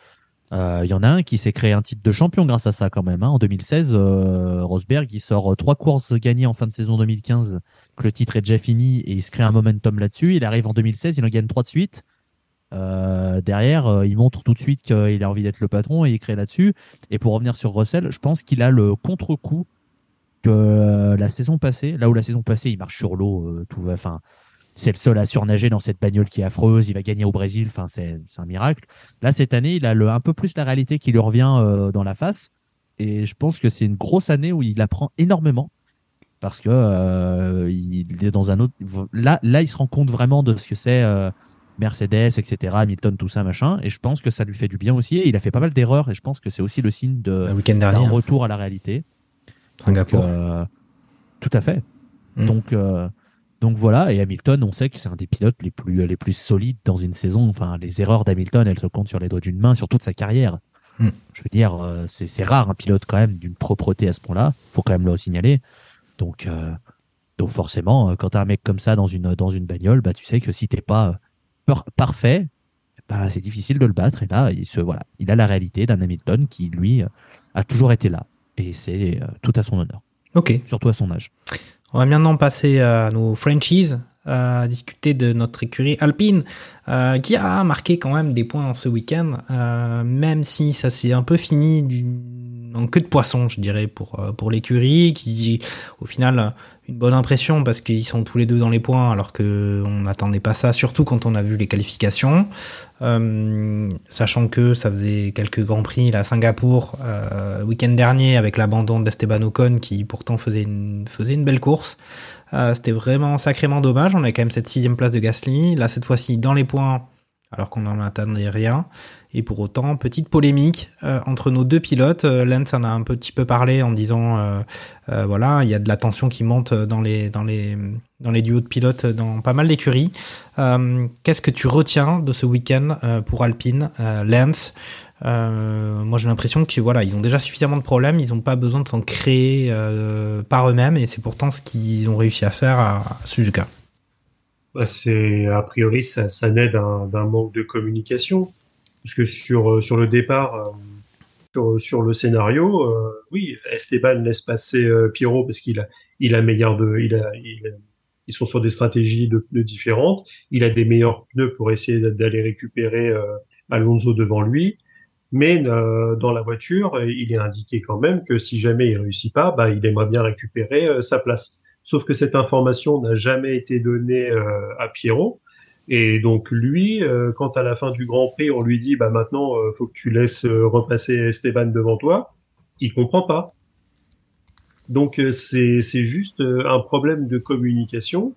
[SPEAKER 5] Il y en a un qui s'est créé un titre de champion grâce à ça quand même. hein. En 2016, euh, Rosberg, il sort trois courses gagnées en fin de saison 2015, que le titre est déjà fini et il se crée un momentum là-dessus. Il arrive en 2016, il en gagne trois de suite. Euh, derrière, euh, il montre tout de suite qu'il a envie d'être le patron et il crée là-dessus. Et pour revenir sur Russell, je pense qu'il a le contre-coup que la saison passée, là où la saison passée, il marche sur l'eau, euh, tout va, enfin, c'est le seul à surnager dans cette bagnole qui est affreuse, il va gagner au Brésil, enfin, c'est un miracle. Là, cette année, il a un peu plus la réalité qui lui revient dans la face, et je pense que c'est une grosse année où il apprend énormément, parce que euh, il est dans un autre, là, là, il se rend compte vraiment de ce que c'est euh, Mercedes, etc., Hamilton, tout ça, machin, et je pense que ça lui fait du bien aussi, et il a fait pas mal d'erreurs, et je pense que c'est aussi le signe de d'un
[SPEAKER 3] hein,
[SPEAKER 5] retour à la réalité.
[SPEAKER 3] Singapour.
[SPEAKER 5] Euh, tout à fait.
[SPEAKER 3] Mm.
[SPEAKER 5] Donc, euh, donc voilà. Et Hamilton, on sait que c'est un des pilotes les plus, les plus solides dans une saison. Enfin, les erreurs d'Hamilton, elles se comptent sur les doigts d'une main sur toute sa carrière.
[SPEAKER 3] Mm.
[SPEAKER 5] Je veux dire, c'est c'est rare un pilote quand même d'une propreté à ce point-là. Faut quand même le signaler. Donc, euh, donc forcément, euh, quand t'as un mec comme ça dans une dans une bagnole, bah tu sais que si t'es pas euh, par- parfait, bah c'est difficile de le battre. Et là, il se voilà, il a la réalité d'un Hamilton qui lui a toujours été là. Et c'est tout à son honneur,
[SPEAKER 3] Ok.
[SPEAKER 5] surtout à son âge.
[SPEAKER 3] On va maintenant passer à nos franchises, à discuter de notre écurie Alpine, euh, qui a marqué quand même des points ce week-end, euh, même si ça s'est un peu fini du... en queue de poisson, je dirais, pour, euh, pour l'écurie, qui au final une bonne impression parce qu'ils sont tous les deux dans les points, alors que on n'attendait pas ça, surtout quand on a vu les qualifications. Euh, sachant que ça faisait quelques grands prix là, à Singapour euh, week-end dernier avec l'abandon d'Esteban Ocon qui pourtant faisait une, faisait une belle course. Euh, C'était vraiment sacrément dommage. On a quand même cette sixième place de Gasly. Là cette fois-ci dans les points alors qu'on n'en attendait rien. Et pour autant, petite polémique euh, entre nos deux pilotes. Euh, Lance en a un petit peu parlé en disant, euh, voilà, il y a de la tension qui monte dans les dans les dans les duos de pilotes dans pas mal d'écuries. Qu'est-ce que tu retiens de ce week-end pour Alpine, Lance? Moi j'ai l'impression que voilà ont déjà suffisamment de problèmes, ils n'ont pas besoin de s'en créer par eux-mêmes et c'est pourtant ce qu'ils ont réussi à faire à, Suzuka.
[SPEAKER 4] Bah, a priori ça, naît d'un manque de communication parce que sur euh, sur le départ euh, sur sur le scénario euh, oui Esteban laisse passer euh, Pirot parce qu'il a il a meilleur de il a, il a- ils sont sur des stratégies de pneus différentes. Il a des meilleurs pneus pour essayer d'aller récupérer euh, Alonso devant lui. Mais euh, dans la voiture euh, il est indiqué quand même que si jamais il réussit pas bah il aimerait bien récupérer euh, sa place. Sauf que cette information n'a jamais été donnée euh, à Pierrot. Et donc lui, euh, quand à la fin du Grand Prix, on lui dit bah maintenant euh, faut que tu laisses euh, repasser Esteban devant toi, il comprend pas. Donc c'est juste un problème de communication.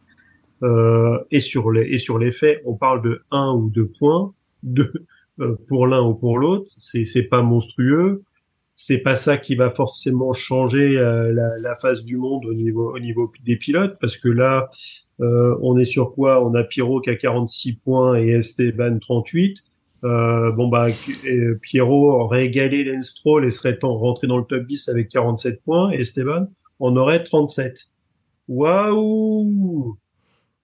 [SPEAKER 4] Euh, et sur les et sur les faits, on parle de un ou deux points, de euh, pour l'un ou pour l'autre. C'est c'est pas monstrueux c'est pas ça qui va forcément changer euh, la, la face du monde au niveau au niveau des pilotes parce que là euh, on est sur quoi? On a Pierrot qui a 46 points et Esteban 38 euh, bon bah Pierrot aurait égalé Lance Stroll et serait en- rentré dans le top 10 avec 47 points. Et Esteban en aurait 37 waouh!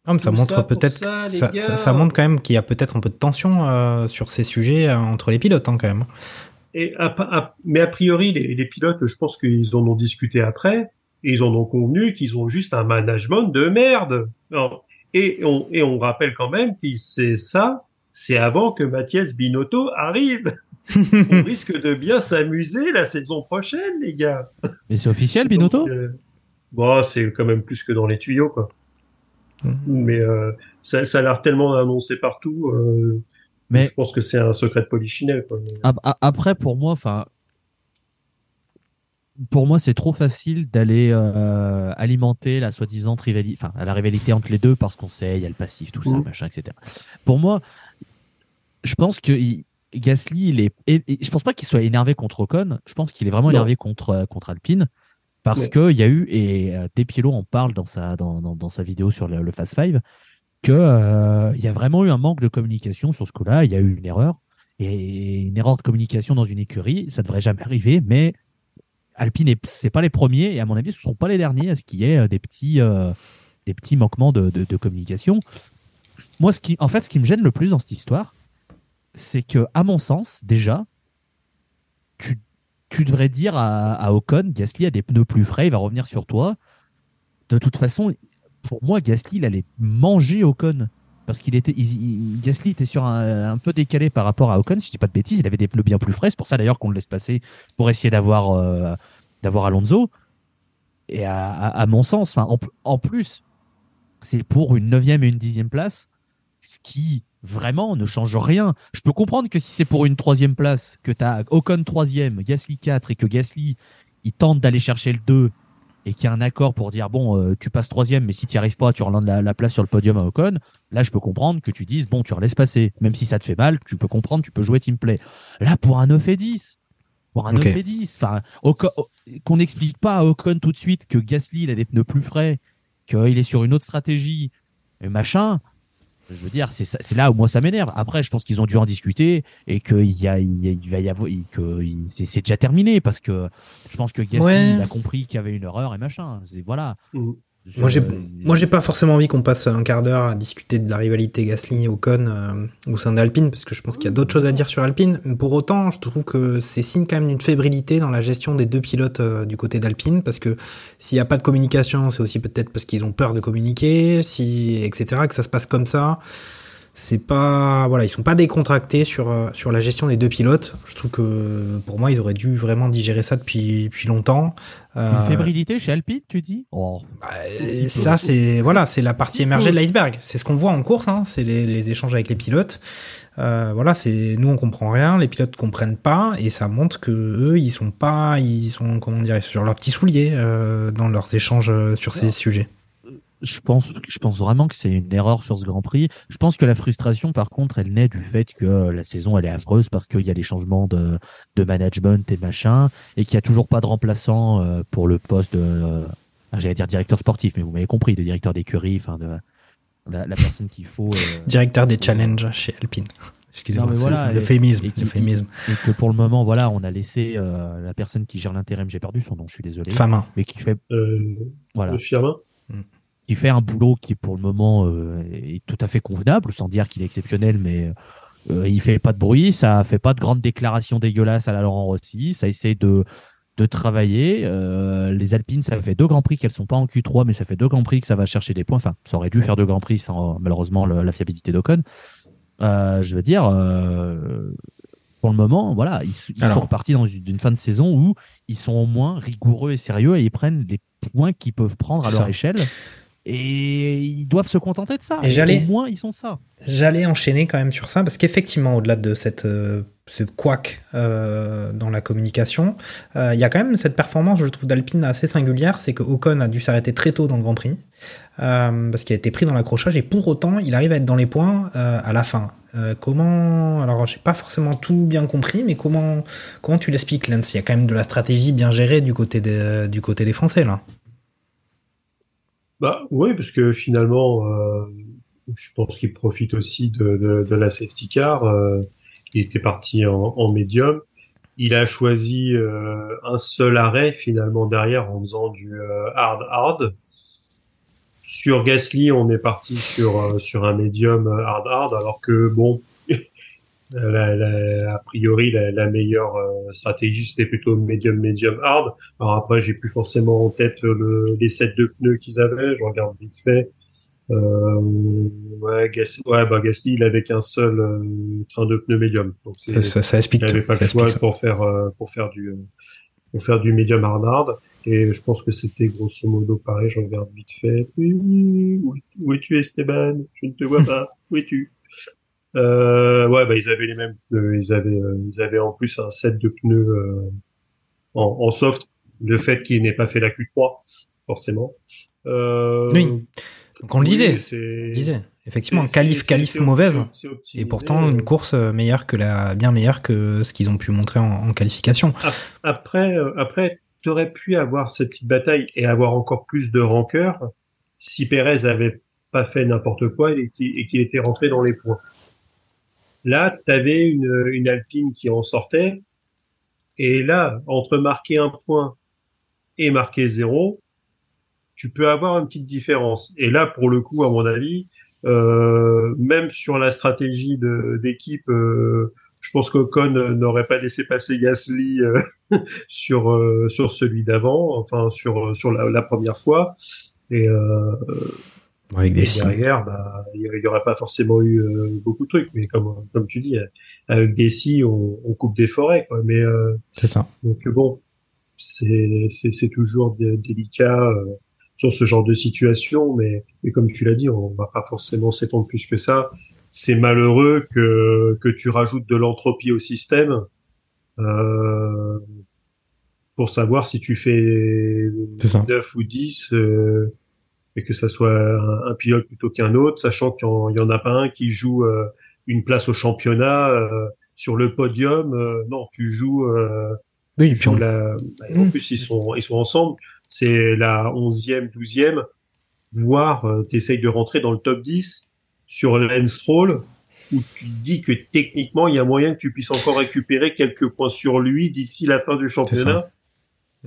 [SPEAKER 3] Ah, ça
[SPEAKER 4] Tout
[SPEAKER 3] montre peut-être,
[SPEAKER 4] ça,
[SPEAKER 3] ça,
[SPEAKER 4] les
[SPEAKER 3] ça,
[SPEAKER 4] gars.
[SPEAKER 3] ça montre quand même qu'il y a peut-être un peu de tension euh, sur ces sujets euh, entre les pilotes hein, quand même.
[SPEAKER 4] Et à- à- mais a priori, les, les pilotes, je pense qu'ils en ont discuté après, et ils en ont convenu qu'ils ont juste un management de merde. Non. Et on, et on rappelle quand même que c'est ça, c'est avant que Mathias Binotto arrive. on risque de bien s'amuser la saison prochaine, les gars.
[SPEAKER 5] Mais c'est officiel, Binotto
[SPEAKER 4] Donc, euh, bon, c'est quand même plus que dans les tuyaux, quoi. Mais euh, ça, ça a l'air tellement annoncé partout. euh,
[SPEAKER 5] Mais-
[SPEAKER 4] je pense que c'est un secret de polichinelle, quoi.
[SPEAKER 5] Après, pour moi, enfin, pour moi, c'est trop facile d'aller euh, alimenter la soi-disant rivalité, enfin, la rivalité entre les deux parce qu'on sait, il y a le passif, tout ça,
[SPEAKER 4] Mhm.
[SPEAKER 5] machin, etc. Pour moi, je pense que il- Gasly, il est, et- et je pense pas qu'il soit énervé contre Ocon. Je pense qu'il est vraiment
[SPEAKER 4] Non.
[SPEAKER 5] énervé contre euh, contre Alpine parce
[SPEAKER 4] Ouais.
[SPEAKER 5] que il y a eu et euh, Despiello en parle dans sa dans, dans, dans sa vidéo sur le, le Fast Five que euh, il y a vraiment eu un manque de communication sur ce coup-là. Il y a eu une erreur et une erreur de communication dans une écurie, ça devrait jamais arriver. Mais Alpine, est- c'est pas les premiers et à mon avis, ce ne seront pas les derniers à ce qu'il y ait euh, des petits euh, des petits manquements de, de, communication. Moi, en fait, ce qui me gêne le plus dans cette histoire, c'est que, à mon sens, déjà, tu, tu devrais dire à, à Ocon, Gasly a des pneus plus frais, il va revenir sur toi. De toute façon, pour moi, Gasly, il allait manger Ocon. Parce qu'il était, Gasly était sur un, peu décalé par rapport à Ocon, si je dis pas de bêtises, il avait des pneus bien plus frais. C'est pour ça d'ailleurs qu'on le laisse passer pour essayer d'avoir euh, d'avoir Alonso. Et à, mon sens, en plus, c'est pour une neuvième et une dixième place, ce qui vraiment ne change rien. Je peux comprendre que si c'est pour une troisième place, que tu as Ocon troisième, Gasly 4 et que Gasly il tente d'aller chercher le 2 et qu'il y a un accord pour dire bon euh, tu passes troisième mais si tu n'y arrives pas tu relances la, la place sur le podium à Ocon. Là je peux comprendre que tu dises bon tu relaisses passer. Même si ça te fait mal tu peux comprendre tu peux jouer team play. Là pour un 9 et 10 pour un
[SPEAKER 3] Ok.
[SPEAKER 5] 9 et 10 enfin Ocon- qu'on n'explique pas à Ocon tout de suite que Gasly il a des pneus plus frais qu'il est sur une autre stratégie et machin je veux dire, c'est ça- c'est là où moi ça m'énerve. Après, je pense qu'ils ont dû en discuter et qu'il y a, il y a- il va y avoir, il- que c'est déjà terminé parce que je pense que Gasly
[SPEAKER 3] Ouais.
[SPEAKER 5] il a compris qu'il y avait une erreur et machin. Voilà.
[SPEAKER 4] Mhm.
[SPEAKER 3] Moi, j'ai, moi, j'ai pas forcément envie qu'on passe un quart d'heure à discuter de la rivalité Gasly-Ocon euh, au sein d'Alpine, parce que je pense qu'il y a d'autres choses à dire sur Alpine. Pour autant, je trouve que c'est signe quand même d'une fébrilité dans la gestion des deux pilotes euh, du côté d'Alpine, parce que s'il y a pas de communication, c'est aussi peut-être parce qu'ils ont peur de communiquer, si, etc., que ça se passe comme ça. C'est pas, voilà, ils sont pas décontractés sur euh, sur la gestion des deux pilotes. Je trouve que pour moi, ils auraient dû vraiment digérer ça depuis depuis longtemps. Euh,
[SPEAKER 5] Une fébrilité chez Alpine, tu dis? Oh.
[SPEAKER 3] et ça, c'est voilà, c'est la partie émergée de l'iceberg. C'est ce qu'on voit en course, hein, c'est les, les échanges avec les pilotes. Euh, voilà, c'est nous on comprend rien, les pilotes comprennent pas, et ça montre que eux ils sont pas, ils sont comment dire sur leurs petits souliers euh, dans leurs échanges euh, sur ces sujets.
[SPEAKER 5] Je pense, je pense vraiment que c'est une erreur sur ce Grand Prix. Je pense que la frustration, par contre, elle naît du fait que la saison elle est affreuse parce qu'il y a les changements de, de management et machin, et qu'il y a toujours pas de remplaçant euh, pour le poste de, euh, j'allais dire directeur sportif, mais vous m'avez compris, de directeur d'écurie, enfin de la, la personne qu'il faut. euh,
[SPEAKER 3] Directeur des challenges chez Alpine. Excusez-moi,
[SPEAKER 5] Non, mais
[SPEAKER 3] c'est
[SPEAKER 5] voilà,
[SPEAKER 3] le
[SPEAKER 5] et-
[SPEAKER 3] fémisme.
[SPEAKER 5] et et que pour le moment, voilà, on a laissé euh, la personne qui gère l'intérim, j'ai perdu son nom, je suis désolé,
[SPEAKER 3] Famin.
[SPEAKER 5] mais qui fait,
[SPEAKER 4] Euh,
[SPEAKER 5] voilà,
[SPEAKER 4] Le Firmin
[SPEAKER 5] qui fait un boulot qui pour le moment euh, est tout à fait convenable, sans dire qu'il est exceptionnel, mais euh, il fait pas de bruit, ça fait pas de grandes déclarations dégueulasses à la Laurent Rossi, ça essaie de de travailler. Euh, les Alpines, ça fait deux grands prix qu'elles sont pas en Q3, mais ça fait deux grands prix que ça va chercher des points. Enfin, ça aurait dû faire deux grands prix sans malheureusement le- la fiabilité d'Ocon. Euh, je veux dire, pour le moment, voilà, ils, ils
[SPEAKER 3] Alors.
[SPEAKER 5] sont repartis dans une, une fin de saison où ils sont au moins rigoureux et sérieux et ils prennent les points qu'ils peuvent prendre à leur
[SPEAKER 3] ça.
[SPEAKER 5] échelle. Et ils doivent se contenter de ça.
[SPEAKER 3] Et j'allais-
[SPEAKER 5] Au moins, ils sont ça.
[SPEAKER 3] J'allais enchaîner quand même sur ça parce qu'effectivement, au-delà de cette euh, ce couac euh, dans la communication, euh, il y a quand même cette performance, je trouve, d'Alpine assez singulière, c'est que Ocon a dû s'arrêter très tôt dans le Grand Prix parce qu'il a été pris dans l'accrochage et pour autant, il arrive à être dans les points à la fin. Comment Alors, j'ai pas forcément tout bien compris, mais comment comment tu l'expliques, Lance? Il y a quand même de la stratégie bien gérée du côté des du côté des Français là.
[SPEAKER 4] Bah oui, parce que finalement, euh, je pense qu'il profite aussi de, de, de la safety car. euh, il était parti en, en médium. Il a choisi euh, un seul arrêt finalement derrière en faisant du euh, hard hard. Sur Gasly, on est parti sur euh, sur un médium euh, hard hard, alors que bon, la, la- a priori la, la meilleure euh, stratégie c'était plutôt médium médium hard. Alors après, j'ai plus forcément en tête le, les sets de pneus qu'ils avaient. Je regarde vite fait. Euh, ouais, Gas- ouais, bah Gasly, il avait qu'un seul euh, train de pneus médium. Donc c'est-
[SPEAKER 3] Ça, ça, ça explique
[SPEAKER 4] il n'avait pas le choix pour faire euh, pour faire du euh, pour faire du médium hard hard. Et je pense que c'était grosso modo pareil. Je regarde vite fait. Oui, oui, oui. Où es-tu, Esteban Je ne te vois pas. Où es-tu? Euh, Ouais, bah ils avaient les mêmes. pneus. Ils avaient euh, ils avaient en plus un set de pneus euh, en, en soft. Le fait qu'il n'ait pas fait la Q3, forcément. Euh,
[SPEAKER 3] Oui. Donc on le
[SPEAKER 4] oui,
[SPEAKER 3] disait.
[SPEAKER 4] c'est-
[SPEAKER 3] On disait. Effectivement, qualif, qualif mauvaise. Et pourtant, une course euh, meilleure que la, bien meilleure que ce qu'ils ont pu montrer en, en qualification.
[SPEAKER 4] Après, après, t'aurais pu avoir cette petite bataille et avoir encore plus de rancœur si Pérez avait pas fait n'importe quoi et qu'il était rentré dans les points. Là, t'avais une, une Alpine qui en sortait et là, entre marquer un point et marquer zéro, tu peux avoir une petite différence. Et là, pour le coup, à mon avis, euh, même sur la stratégie d'équipe, euh, je pense qu'Ocon n'aurait pas laissé passer Gasly euh, sur euh, sur celui d'avant, enfin sur sur la, la première fois. Et, euh,
[SPEAKER 3] Avec des
[SPEAKER 4] et derrière, bah, il y aurait pas forcément eu euh, beaucoup de trucs, mais comme comme tu dis, avec des scies, on, on coupe des forêts, quoi. Mais euh,
[SPEAKER 3] C'est ça.
[SPEAKER 4] donc bon, c'est c'est c'est toujours dé- délicat euh, sur ce genre de situation, mais mais comme tu l'as dit, on va pas forcément s'étendre plus que ça. C'est malheureux que que tu rajoutes de l'entropie au système euh, pour savoir si tu fais
[SPEAKER 3] C'est ça.
[SPEAKER 4] 9 ou 10 euh, et que ça soit un, un pilote plutôt qu'un autre, sachant qu'il y y en a pas un qui joue euh, une place au championnat euh, sur le podium. euh, non, tu joues euh,
[SPEAKER 3] Oui, et
[SPEAKER 4] tu
[SPEAKER 3] puis
[SPEAKER 4] joues
[SPEAKER 3] on-
[SPEAKER 4] la- En
[SPEAKER 3] Mm.
[SPEAKER 4] plus, ils sont, ils sont ensemble. C'est la 11e, 12e, voire euh, t'essayes de rentrer dans le top 10 sur Lance Stroll, où tu te dis que techniquement, il y a moyen que tu puisses encore récupérer quelques points sur lui d'ici la fin du championnat.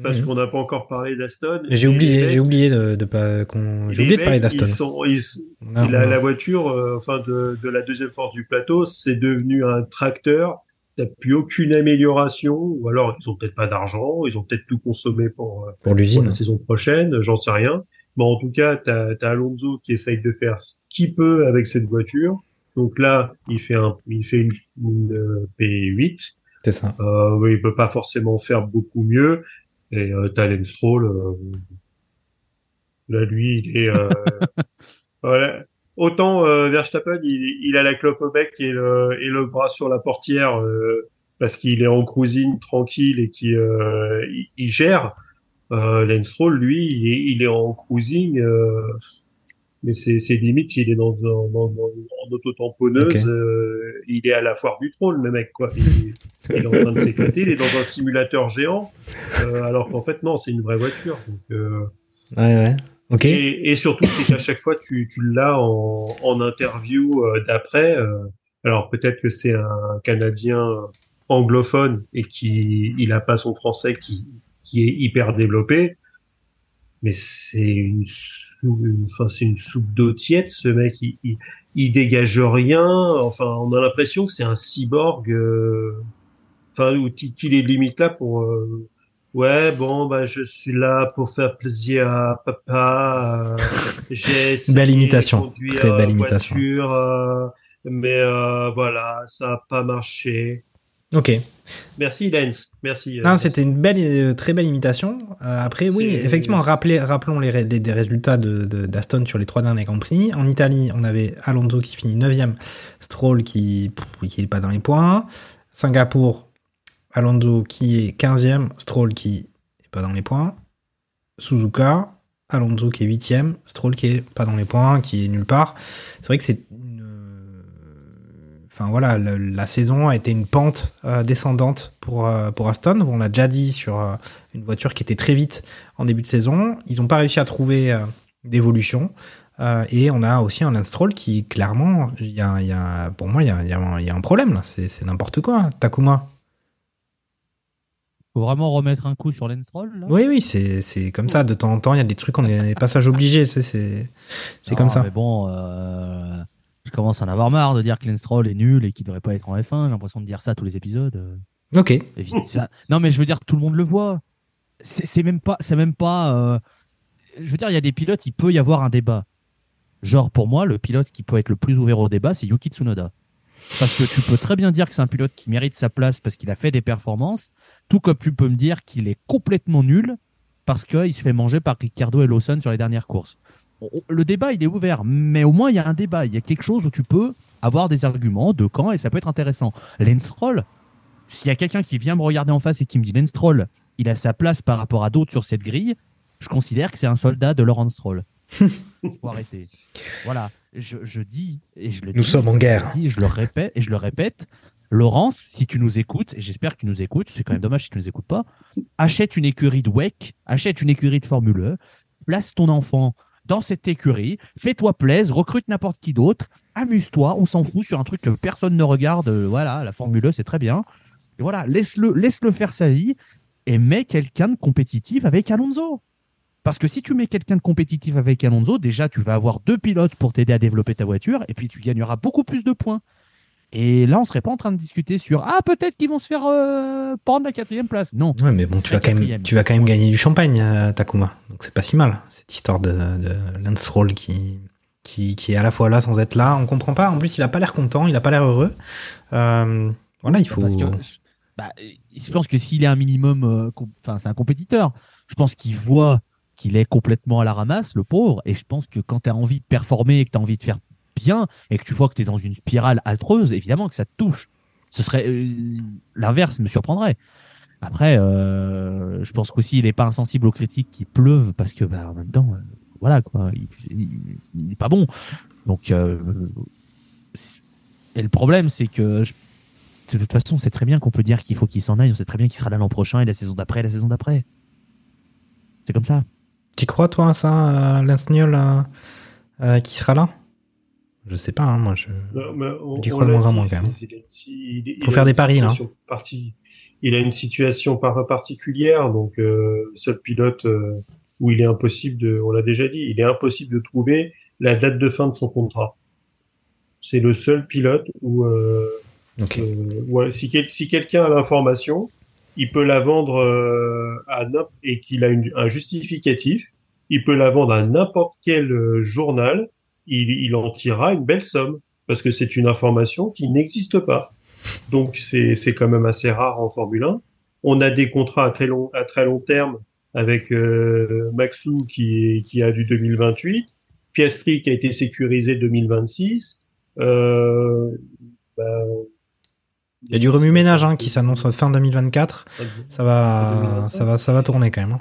[SPEAKER 4] Parce
[SPEAKER 3] Mhm.
[SPEAKER 4] qu'on n'a pas encore parlé d'Aston.
[SPEAKER 3] J'ai oublié, j'ai oublié de, de pas qu'on, j'ai oublié de parler d'Aston.
[SPEAKER 4] la, la voiture, euh, enfin de, de la deuxième force du plateau, c'est devenu un tracteur. T'as plus aucune amélioration, ou alors ils ont peut-être pas d'argent, ils ont peut-être tout consommé pour, euh,
[SPEAKER 3] Pour l'usine.
[SPEAKER 4] la saison prochaine, j'en sais rien. Mais en tout cas, t'as as Alonso qui essaye de faire ce qu'il peut avec cette voiture. Donc là, il fait un, il fait une, une, euh, P8.
[SPEAKER 3] C'est ça.
[SPEAKER 4] Euh, il peut pas forcément faire beaucoup mieux. Et euh, t'as Lance Stroll, euh, là lui, il est euh, voilà. Autant euh, Verstappen, il, il a la clope au bec et le, et le bras sur la portière euh, parce qu'il est en cruising tranquille et qu'il euh, il, il gère. Euh, Lance Stroll, lui, il est, il est en cruising. Mais c'est c'est limite il est dans, dans, dans, dans- en auto-tamponneuse, euh, il est à la foire du trône le mec quoi. Il, il est en train de s'éclater, il est dans un simulateur géant, euh, alors qu'en fait non, c'est une vraie voiture. Donc, euh,
[SPEAKER 3] Ouais, ouais. Ok.
[SPEAKER 4] et, et surtout, c'est qu'à chaque fois, tu, tu l'as en, en interview euh, d'après. euh, alors peut-être que c'est un Canadien anglophone et qui il a pas son français qui, qui est hyper développé. Mais c'est une, sou- une- enfin c'est une soupe d'eau tiède. Ce mec, il, il, il dégage rien. Enfin, on a l'impression que c'est un cyborg. euh, Enfin, ou qu'il est limite là pour. euh, Ouais, bon, bah, je suis là pour faire plaisir à papa. euh, J'ai
[SPEAKER 3] Belle imitation. Très belle imitation.
[SPEAKER 4] voiture, euh, mais euh, voilà, ça a pas marché.
[SPEAKER 3] Ok.
[SPEAKER 4] Merci, Lens. Merci. euh,
[SPEAKER 3] Non, c'était une belle, euh, très belle imitation. Euh, après, oui, effectivement, rappelez, rappelons les, ré- des, des résultats de, de- d'Aston sur les trois derniers Grands Prix. En Italie, on avait Alonso qui finit 9ème, Stroll qui, pff, qui est pas dans les points. Singapour, Alonso qui est 15ème, Stroll qui est pas dans les points. Suzuka, Alonso qui est 8ème, Stroll qui est pas dans les points, qui est nulle part. C'est vrai que c'est Enfin voilà, le- la saison a été une pente euh, descendante pour, euh, pour Aston. On l'a déjà dit sur euh, une voiture qui était très vite en début de saison. Ils n'ont pas réussi à trouver euh, d'évolution. Et on a aussi un Lance Stroll qui, clairement, il y a, y a- pour moi, il y a, il y a un- il y a un problème là. C'est n'importe quoi. Takuma.
[SPEAKER 5] Faut vraiment remettre un coup sur là
[SPEAKER 3] Oui, oui, c'est c'est comme ça. De temps en temps, il y a des trucs, on est des passages obligés. C'est comme ça.
[SPEAKER 5] Mais bon, je commence à en avoir marre de dire que Lenstroll est nul et qu'il devrait pas être en F1. J'ai l'impression de dire ça tous les épisodes. euh.
[SPEAKER 3] Ok.
[SPEAKER 5] Ça- Non, mais je veux dire que tout le monde le voit. C'est c'est même pas, c'est même pas. euh, Je veux dire, il y a des pilotes, il peut y avoir un débat. Genre pour moi, le pilote qui peut être le plus ouvert au débat, c'est Yuki Tsunoda. Parce que tu peux très bien dire que c'est un pilote qui mérite sa place parce qu'il a fait des performances, tout comme tu peux me dire qu'il est complètement nul parce qu'il se fait manger par Ricardo et Lawson sur les dernières courses. Le débat, il est ouvert, mais au moins il y a un débat, il y a quelque chose où tu peux avoir des arguments de camp et ça peut être intéressant. Lance s'il y a quelqu'un qui vient me regarder en face et qui me dit Lance Stroll, il a sa place par rapport à d'autres sur cette grille, je considère que c'est un soldat de Laurent Stroll. Faut arrêter. Voilà, je, je dis et je le
[SPEAKER 3] Nous
[SPEAKER 5] dis,
[SPEAKER 3] sommes en
[SPEAKER 5] je
[SPEAKER 3] guerre.
[SPEAKER 5] dis, je le répète et je le répète. Laurence, si tu nous écoutes, et j'espère que tu nous écoutes, c'est quand même dommage si tu nous écoutes pas, achète une écurie de WEC, achète une écurie de Formule E, place ton enfant dans cette écurie, fais-toi plaisir, recrute n'importe qui d'autre, amuse-toi, on s'en fout sur un truc que personne ne regarde, euh, voilà, la Formule E c'est très bien. Voilà, laisse-le laisse-le faire sa vie et mets quelqu'un de compétitif avec Alonso. Parce que si tu mets quelqu'un de compétitif avec Alonso, déjà tu vas avoir deux pilotes pour t'aider à développer ta voiture et puis tu gagneras beaucoup plus de points. Et là, on serait pas en train de discuter sur ah peut-être qu'ils vont se faire euh, prendre la quatrième place. Non.
[SPEAKER 3] Ouais, mais bon, tu vas quand même, tu vas quand même gagner du champagne, euh, Takuma. Donc c'est pas si mal cette histoire de, de Lance Roll qui, qui, qui est à la fois là sans être là. On comprend pas. En plus, il a pas l'air content, il a pas l'air heureux. Euh, voilà, il faut.
[SPEAKER 5] Parce que bah, je pense que s'il est un minimum, euh, enfin c'est un compétiteur. Je pense qu'il voit qu'il est complètement à la ramasse, le pauvre. Et je pense que quand tu as envie de performer et que tu as envie de faire bien et que tu vois que tu es dans une spirale affreuse, évidemment que ça te touche. Ce serait euh, l'inverse me surprendrait. Après, euh, je pense qu'aussi il est pas insensible aux critiques qui pleuvent parce que bah, en même temps, euh, voilà quoi, il, il- il est pas bon. Donc, c'est- et le problème c'est que de toute façon, on sait très bien qu'on peut dire qu'il faut qu'il s'en aille. On sait très bien qu'il sera là l'an prochain et la saison d'après, et la saison d'après. C'est comme ça.
[SPEAKER 3] Tu crois toi à ça, euh, euh, qui sera là? Je sais pas, hein, moi je. J'y crois de moins en moins, quand même.
[SPEAKER 4] il- il- il- il
[SPEAKER 3] Faut
[SPEAKER 4] a
[SPEAKER 3] faire
[SPEAKER 4] une
[SPEAKER 3] des paris, là.
[SPEAKER 4] situation parti- il a une situation par particulière, donc euh, seul pilote euh, où il est impossible de, on l'a déjà dit, il est impossible de trouver la date de fin de son contrat. C'est le seul pilote où, euh, euh, si, quel- si quelqu'un a l'information, il peut la vendre euh, à et qu'il a une- un justificatif, il peut la vendre à n'importe quel journal, il, il en tirera une belle somme parce que c'est une information qui n'existe pas. Donc c'est quand même assez rare en Formule 1. On a des contrats à très long à très long terme avec euh, Maxou qui qui a du 2028, Piastri qui a été sécurisé 2026. Euh, bah,
[SPEAKER 3] Il y a du remue-ménage hein, qui s'annonce fin 2024. Ça va, ça va, ça va tourner quand même.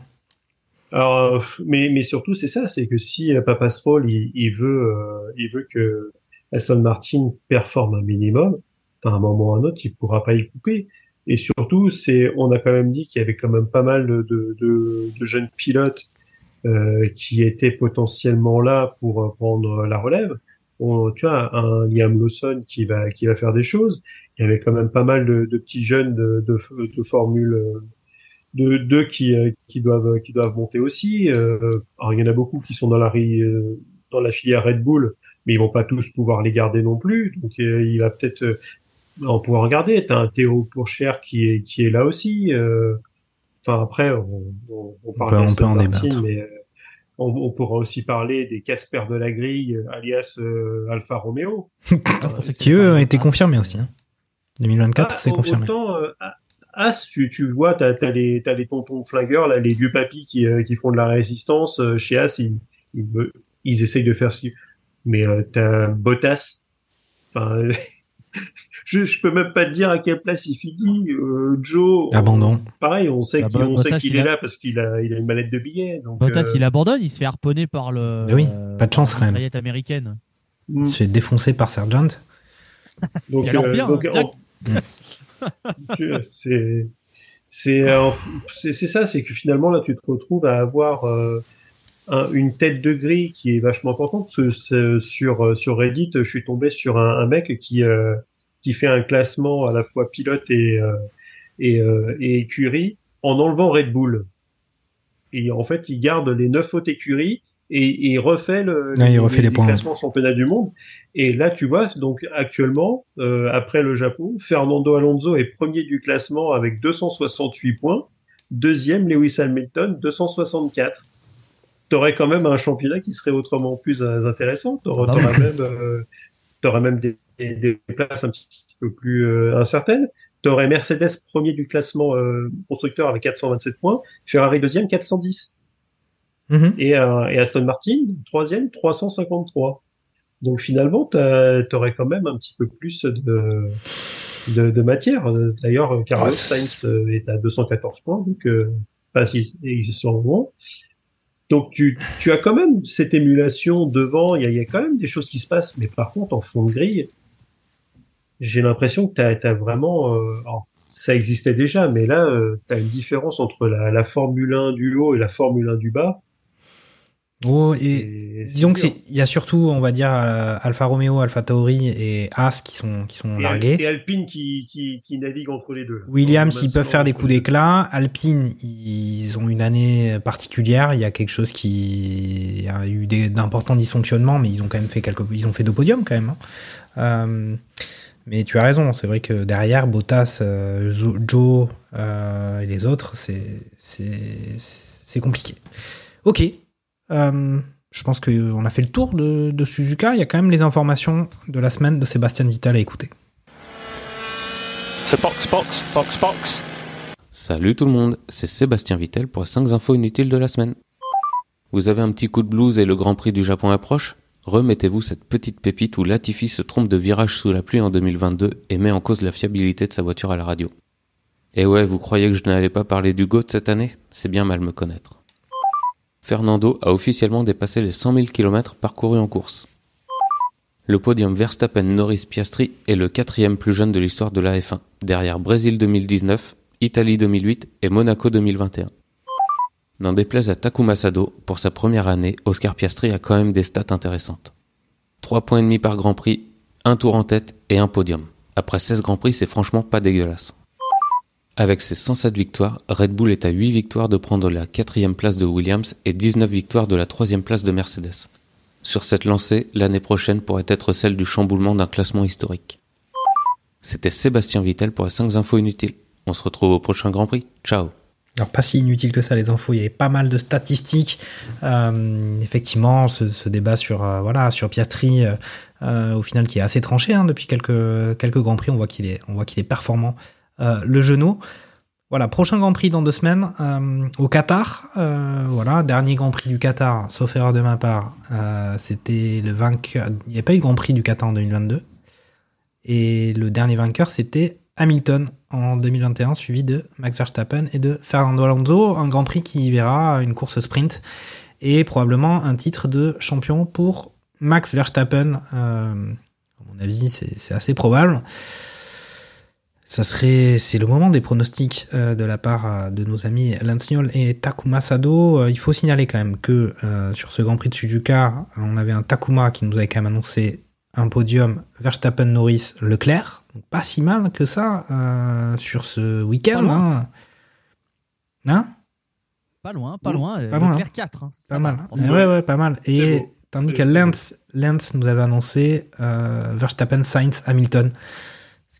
[SPEAKER 4] Alors, euh, mais, mais surtout, c'est ça, c'est que si euh, Papa Stroll, il, il veut, euh, il veut que Aston Martin performe un minimum, à un moment ou à un autre, il pourra pas y couper. Et surtout, c'est, on a quand même dit qu'il y avait quand même pas mal de, de, de jeunes pilotes euh, qui étaient potentiellement là pour euh, prendre la relève. Tu vois, un Liam Lawson qui va qui va faire des choses. Il y avait quand même pas mal de, de petits jeunes de, de, de Formule de deux qui euh, qui doivent qui doivent monter aussi. Euh, alors il y en a beaucoup qui sont dans la euh, dans la filière Red Bull, mais ils vont pas tous pouvoir les garder non plus. Donc il va peut-être en pouvoir regarder. T'as un Théo Pourchère qui est qui est là aussi. Enfin après on, on, on parle
[SPEAKER 3] on peut, on peut en débattre.
[SPEAKER 4] mais on, on, pourra aussi parler des Casper de la grille, alias Alfa Romeo.
[SPEAKER 3] qui eux ont été confirmés aussi. Hein. 2024,
[SPEAKER 4] ah,
[SPEAKER 3] c'est confirmé.
[SPEAKER 4] Autant, As, tu, tu vois, t'as as les, t'as les tontons flingueurs, là, les vieux papis qui, euh, qui font de la résistance. Euh, chez As, ils, ils, ils, essayent de faire ci. Mais euh, t'as Bottas. Enfin, je, je peux même pas te dire à quelle place il finit. Euh, Joe.
[SPEAKER 3] Abandon.
[SPEAKER 4] pareil, on sait
[SPEAKER 5] Ah,
[SPEAKER 4] qu'il, on
[SPEAKER 5] Bottas,
[SPEAKER 4] sait qu'il
[SPEAKER 5] il
[SPEAKER 4] est
[SPEAKER 5] a-
[SPEAKER 4] là parce qu'il a, il a une mallette de billets. Donc,
[SPEAKER 5] Bottas,
[SPEAKER 4] euh,
[SPEAKER 5] il abandonne, il se fait harponner par le.
[SPEAKER 3] Mais oui, pas de chance, quand
[SPEAKER 5] la
[SPEAKER 3] même.
[SPEAKER 5] américaine.
[SPEAKER 4] mm.
[SPEAKER 3] Il se fait défoncer par Sergeant.
[SPEAKER 4] Donc,
[SPEAKER 5] alors
[SPEAKER 4] euh,
[SPEAKER 5] bien,
[SPEAKER 4] donc,
[SPEAKER 5] hein,
[SPEAKER 4] c'est c'est euh, c'est c'est ça, c'est que finalement là tu te retrouves à avoir euh, un- une tête de grille qui est vachement importante. Sur euh, sur Reddit, je suis tombé sur un, mec qui euh, qui fait un classement à la fois pilote et euh, et, euh, écurie en enlevant Red Bull. Et en fait, il garde les neuf autres écuries et, et il refait le
[SPEAKER 3] Ouais, il refait les points.
[SPEAKER 4] classements championnat du monde. Et là, tu vois, donc actuellement, euh, après le Japon, Fernando Alonso est premier du classement avec 268 points. Deuxième, Lewis Hamilton, 264. T'aurais quand même un championnat qui serait autrement plus intéressant. T'aurais
[SPEAKER 5] Bah oui.
[SPEAKER 4] t'aurais même, euh, t'aurais même des, des- des places un petit peu plus euh, incertaines. T'aurais Mercedes premier du classement euh, constructeur avec 427 points, Ferrari deuxième 410
[SPEAKER 3] Mhm.
[SPEAKER 4] et, euh, et Aston Martin troisième 353. Donc finalement, t'as- t'aurais quand même un petit peu plus de de, de matière. D'ailleurs, Carlos
[SPEAKER 3] c'est-
[SPEAKER 4] Sainz euh, est à 214 points, donc euh, pas si existant loin. Donc tu, tu as quand même cette émulation devant, il y a, il y a quand même des choses qui se passent, mais par contre en fond de grille, j'ai l'impression que tu as, vraiment, euh, alors, ça existait déjà, mais là tu as une différence entre la, la Formule 1 du haut et la Formule 1 du bas.
[SPEAKER 3] Oh, et disons que il y a surtout, on va dire, euh, Alfa Romeo, Alfa Tauri et As qui sont, qui sont
[SPEAKER 4] et,
[SPEAKER 3] largués.
[SPEAKER 4] et Alpine qui, qui, qui navigue entre les deux.
[SPEAKER 3] Williams, ils peuvent faire des coups d'éclat. Alpine, ils ont une année particulière. Il y a quelque chose qui a eu des- d'importants dysfonctionnements, mais ils ont quand même fait quelques, ils ont fait deux podiums quand même. hein. Euh, mais tu as raison, c'est vrai que derrière Bottas, euh, Joe euh, et les autres, c'est c'est c'est compliqué. Ok, Euh, je pense qu'on a fait le tour de, de Suzuka. Il y a quand même les informations de la semaine de Sébastien Vittel à écouter.
[SPEAKER 6] So box, box, box, box.
[SPEAKER 7] Salut tout le monde, c'est Sébastien Vittel pour les 5 infos inutiles de la semaine. Vous avez un petit coup de blues et le Grand Prix du Japon approche Remettez-vous cette petite pépite où Latifi se trompe de virage sous la pluie en 2022 et met en cause la fiabilité de sa voiture à la radio. Et ouais, vous croyez que je n'allais pas parler du GOAT cette année? C'est bien mal me connaître. Fernando a officiellement dépassé les 100 000 km parcourus en course. Le podium Verstappen-Norris-Piastri est le quatrième plus jeune de l'histoire de la F1, derrière Brésil 2019, Italie 2008 et Monaco 2021. N'en déplaise à Takuma Sado, pour sa première année, Oscar Piastri a quand même des stats intéressantes. 3 points et demi par Grand Prix, un tour en tête et un podium. Après 16 Grands Prix, c'est franchement pas dégueulasse. Avec ses 107 victoires, Red Bull est à 8 victoires de prendre la quatrième place de Williams et 19 victoires de la troisième place de Mercedes. Sur cette lancée, l'année prochaine pourrait être celle du chamboulement d'un classement historique. C'était Sébastien Vittel pour les 5 infos inutiles. On se retrouve au prochain Grand Prix. Ciao
[SPEAKER 3] Alors pas si inutile que ça les infos, il y avait pas mal de statistiques. Euh, effectivement, ce, débat sur euh, Piastri, euh, euh, au final qui est assez tranché hein, depuis quelques grands prix, on voit qu'il est performant. Euh, le genou. Voilà, prochain Grand Prix dans deux semaines euh, au Qatar. Euh, voilà, dernier Grand Prix du Qatar, sauf erreur de ma part, c'était le vainqueur. Il n'y a pas eu Grand Prix du Qatar en 2022. Et le dernier vainqueur, c'était Hamilton en 2021, suivi de Max Verstappen et de Fernando Alonso. Un Grand Prix qui verra une course sprint et probablement un titre de champion pour Max Verstappen. À mon avis, c'est assez probable. Ça serait, c'est le moment des pronostics euh, de la part euh, de nos amis Lance Niol et Takuma Sado. Euh, il faut signaler quand même que sur ce Grand Prix de Suzuka, on avait un Takuma qui nous avait quand même annoncé un podium Verstappen, Norris, Leclerc. Donc pas si mal que ça sur ce week-end.
[SPEAKER 5] Pas loin.
[SPEAKER 3] Hein. Hein?
[SPEAKER 5] Pas loin, pas loin.
[SPEAKER 3] Pas loin,
[SPEAKER 5] Leclerc
[SPEAKER 3] hein.
[SPEAKER 5] 4. hein.
[SPEAKER 3] Pas mal.
[SPEAKER 5] est-
[SPEAKER 3] ouais, ouais, pas mal. Et tandis que Lance, Lance nous avait annoncé euh, Verstappen, Sainz, Hamilton.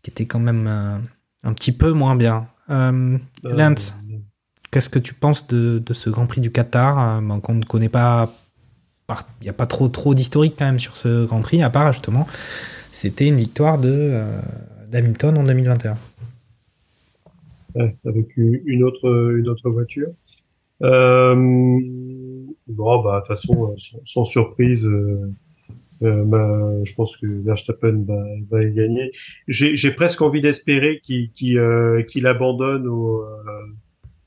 [SPEAKER 3] Ce qui était quand même euh, un petit peu moins bien. Euh,
[SPEAKER 4] Euh,
[SPEAKER 3] Lance, qu'est-ce que tu penses de, de ce Grand Prix du Qatar? Euh, ben, qu'on ne connaît pas Il n'y a pas trop trop d'historique quand même sur ce Grand Prix, à part justement, c'était une victoire de euh, d'Hamilton en 2021.
[SPEAKER 4] Ouais, avec une autre, une autre voiture. Euh, bon, bah, de toute façon, sans, sans surprise, euh, euh, bah, je pense que Verstappen va, va y gagner. J'ai, presque envie d'espérer qu'il, qu'il, euh, abandonne au, euh,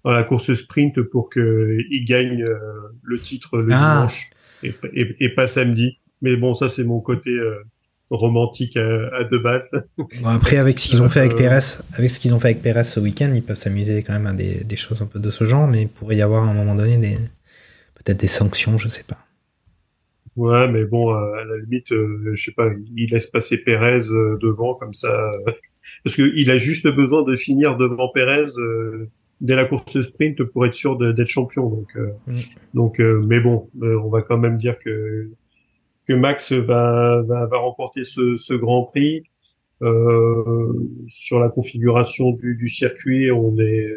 [SPEAKER 4] dans la course sprint pour qu'il gagne euh, le titre le
[SPEAKER 3] Ah.
[SPEAKER 4] dimanche et, et, et pas samedi. Mais bon, ça, c'est mon côté euh, romantique à, à deux balles.
[SPEAKER 3] Bon, après, avec ce qu'ils ont fait avec
[SPEAKER 4] Euh,
[SPEAKER 3] Perez, avec ce qu'ils ont fait avec Perez ce week-end, ils peuvent s'amuser quand même à des, des choses un peu de ce genre, mais il pourrait y avoir à un moment donné des peut-être des sanctions, je sais pas.
[SPEAKER 4] Ouais, mais bon, à la limite, euh, je sais pas, il laisse passer Pérez euh, devant comme ça, euh, parce que il a juste besoin de finir devant Pérez euh, dès la course sprint pour être sûr d'être champion. Donc, euh,
[SPEAKER 3] Mm.
[SPEAKER 4] donc, euh, mais bon, euh, on va quand même dire que que Max va va, va remporter ce, ce Grand Prix. Euh, sur la configuration du, du circuit, on est,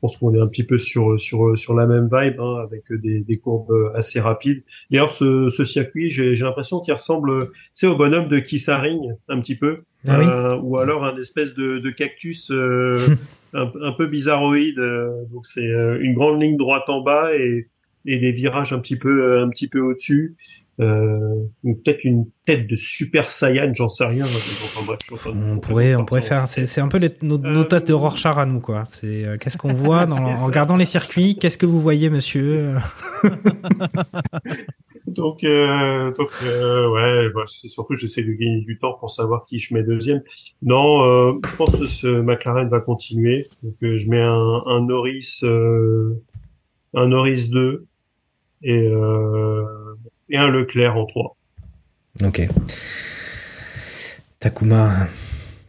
[SPEAKER 4] pense qu'on est un petit peu sur sur sur la même vibe, hein, avec des, des courbes assez rapides. D'ailleurs, ce, ce circuit, j'ai j'ai l'impression qu'il ressemble, sais, au bonhomme de Kissaring, un petit peu,
[SPEAKER 3] Ah oui.
[SPEAKER 4] Euh, ou alors un espèce de, de cactus euh, un, un peu bizarroïde. euh, donc c'est euh, une grande ligne droite en bas et, et des virages un petit peu un petit peu au-dessus. Euh, peut-être une tête de Super Saiyan, j'en sais rien. enfin, bref,
[SPEAKER 3] On pourrait, on pourrait faire, c'est c'est un peu les, nos, nos
[SPEAKER 4] Euh,
[SPEAKER 3] tasses de Rorschach à nous, quoi. C'est euh, qu'est-ce qu'on voit dans, en regardant les circuits, qu'est-ce que vous voyez, monsieur?
[SPEAKER 4] Donc, euh, donc euh, ouais, bah, c'est surtout j'essaie de gagner du temps pour savoir qui je mets deuxième. Non, euh, je pense que ce McLaren va continuer. Donc, euh, je mets un, un Norris, euh, un Norris 2 et, euh, et un Leclerc en 3.
[SPEAKER 3] Ok. Takuma,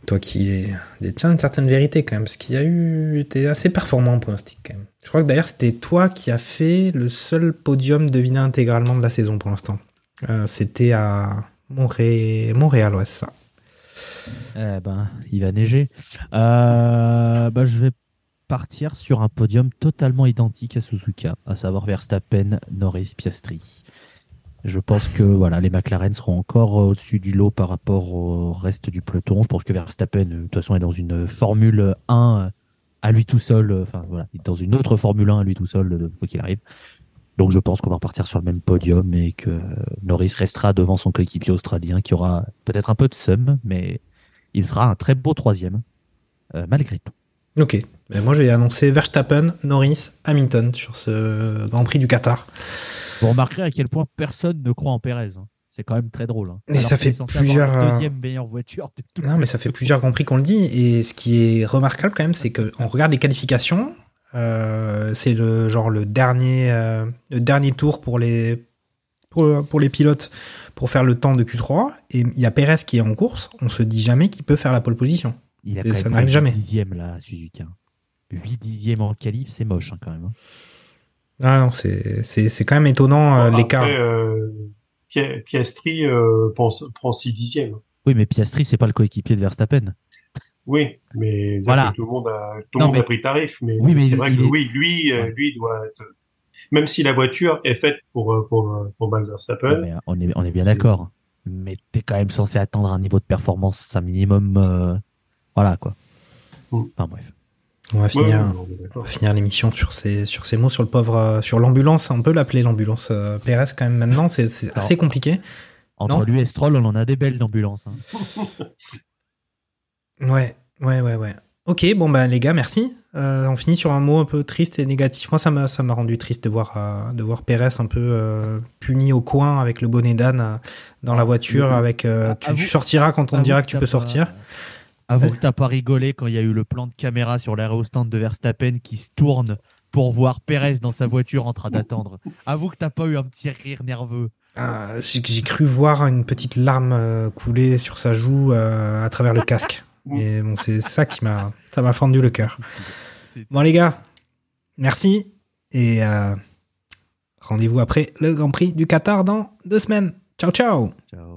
[SPEAKER 3] toi qui détiens une certaine vérité quand même, parce qu'il y a eu, t'es assez performant en pronostic quand même. Je crois que d'ailleurs c'était toi qui as fait le seul podium deviné intégralement de la saison pour l'instant. Euh, c'était à Montré... Montréal, ouais, ça.
[SPEAKER 5] Eh ben, il va neiger. Euh, bah, je vais partir sur un podium totalement identique à Suzuka, à savoir Verstappen, Norris, Piastri. Je pense que voilà, les McLaren seront encore au-dessus du lot par rapport au reste du peloton. Je pense que Verstappen, de toute façon, est dans une Formule 1 à lui tout seul. euh, Enfin voilà, il est dans une autre Formule 1 à lui tout seul, euh, quoi qu'il arrive. Donc je pense qu'on va repartir sur le même podium et que Norris restera devant son coéquipier australien qui aura peut-être un peu de seum, mais il sera un très beau troisième, euh, malgré tout.
[SPEAKER 3] Ok. Ben, moi je vais annoncer Verstappen, Norris, Hamilton sur ce Grand Prix du Qatar.
[SPEAKER 5] Vous remarquerez à quel point personne ne croit en Pérez. hein. C'est quand même très drôle. hein.
[SPEAKER 3] Et
[SPEAKER 5] Alors
[SPEAKER 3] ça fait plusieurs,
[SPEAKER 5] la
[SPEAKER 3] euh,
[SPEAKER 5] deuxième meilleure voiture de tout.
[SPEAKER 3] Non, mais ça fait plusieurs Grands Prix qu'on le dit. Et ce qui est remarquable quand même, c'est qu'on regarde les qualifications. euh, c'est le genre le dernier, euh, le dernier tour pour les, pour, pour les pilotes pour faire le temps de Q3. Et il y a Perez qui est en course. On se dit jamais qu'il peut faire la pole position.
[SPEAKER 5] Il a
[SPEAKER 3] ça n'arrive jamais.
[SPEAKER 5] 8 dixièmes là, Suzuka. 8 dixièmes en qualif, c'est moche hein, quand même.
[SPEAKER 3] Ah non, c'est, c'est, c'est quand même étonnant euh, l'écart.
[SPEAKER 4] euh, Pi- Piastri euh, pense- prend 6 dixièmes.
[SPEAKER 5] Oui, mais Piastri, c'est pas le coéquipier de Verstappen.
[SPEAKER 4] Oui, mais
[SPEAKER 5] Voilà.
[SPEAKER 4] tout le monde a, tout le
[SPEAKER 5] Non,
[SPEAKER 4] monde
[SPEAKER 5] mais-
[SPEAKER 4] a pris tarif. Mais,
[SPEAKER 5] Oui, mais
[SPEAKER 4] c'est vrai que
[SPEAKER 5] est-
[SPEAKER 4] oui, lui, euh,
[SPEAKER 5] Ouais.
[SPEAKER 4] lui doit être. Même si la voiture est faite pour pour pour Max Verstappen.
[SPEAKER 5] On est, on est bien d'accord. Mais t'es quand même censé attendre un niveau de performance un minimum. euh, Voilà quoi.
[SPEAKER 4] Mm.
[SPEAKER 5] Enfin bref.
[SPEAKER 3] On va finir,
[SPEAKER 4] ouais, on est
[SPEAKER 3] on
[SPEAKER 4] d'accord.
[SPEAKER 3] va finir l'émission sur ces, sur ces mots, sur le pauvre, euh, sur l'ambulance. On peut l'appeler l'ambulance euh, Perez quand même maintenant. C'est, assez compliqué.
[SPEAKER 5] Entre
[SPEAKER 3] Non.
[SPEAKER 5] lui et Stroll, on en a des belles d'ambulance. hein.
[SPEAKER 3] Ouais. Ouais, ouais, ouais. Ok, bon bah les gars, merci. Euh, on finit sur un mot un peu triste et négatif. Moi, ça m'a ça m'a rendu triste de voir euh, de voir Pérez un peu euh, puni au coin avec le bonnet d'âne dans la voiture. Avec euh, tu, sortiras quand on dira
[SPEAKER 5] que
[SPEAKER 3] tu peux
[SPEAKER 5] pas-
[SPEAKER 3] sortir.
[SPEAKER 5] Avoue que t'as pas rigolé quand il y a eu le plan de caméra sur l'aérostand de Verstappen qui se tourne pour voir Pérez dans sa voiture en train d'attendre. Avoue que t'as pas eu un petit rire nerveux.
[SPEAKER 3] Ah, J'ai cru voir une petite larme euh, couler sur sa joue euh, à travers le casque. Et bon, c'est ça qui m'a ça m'a fendu le cœur. Bon les gars, merci et euh, rendez-vous après le Grand Prix du Qatar dans deux semaines. Ciao ciao.
[SPEAKER 5] Ciao.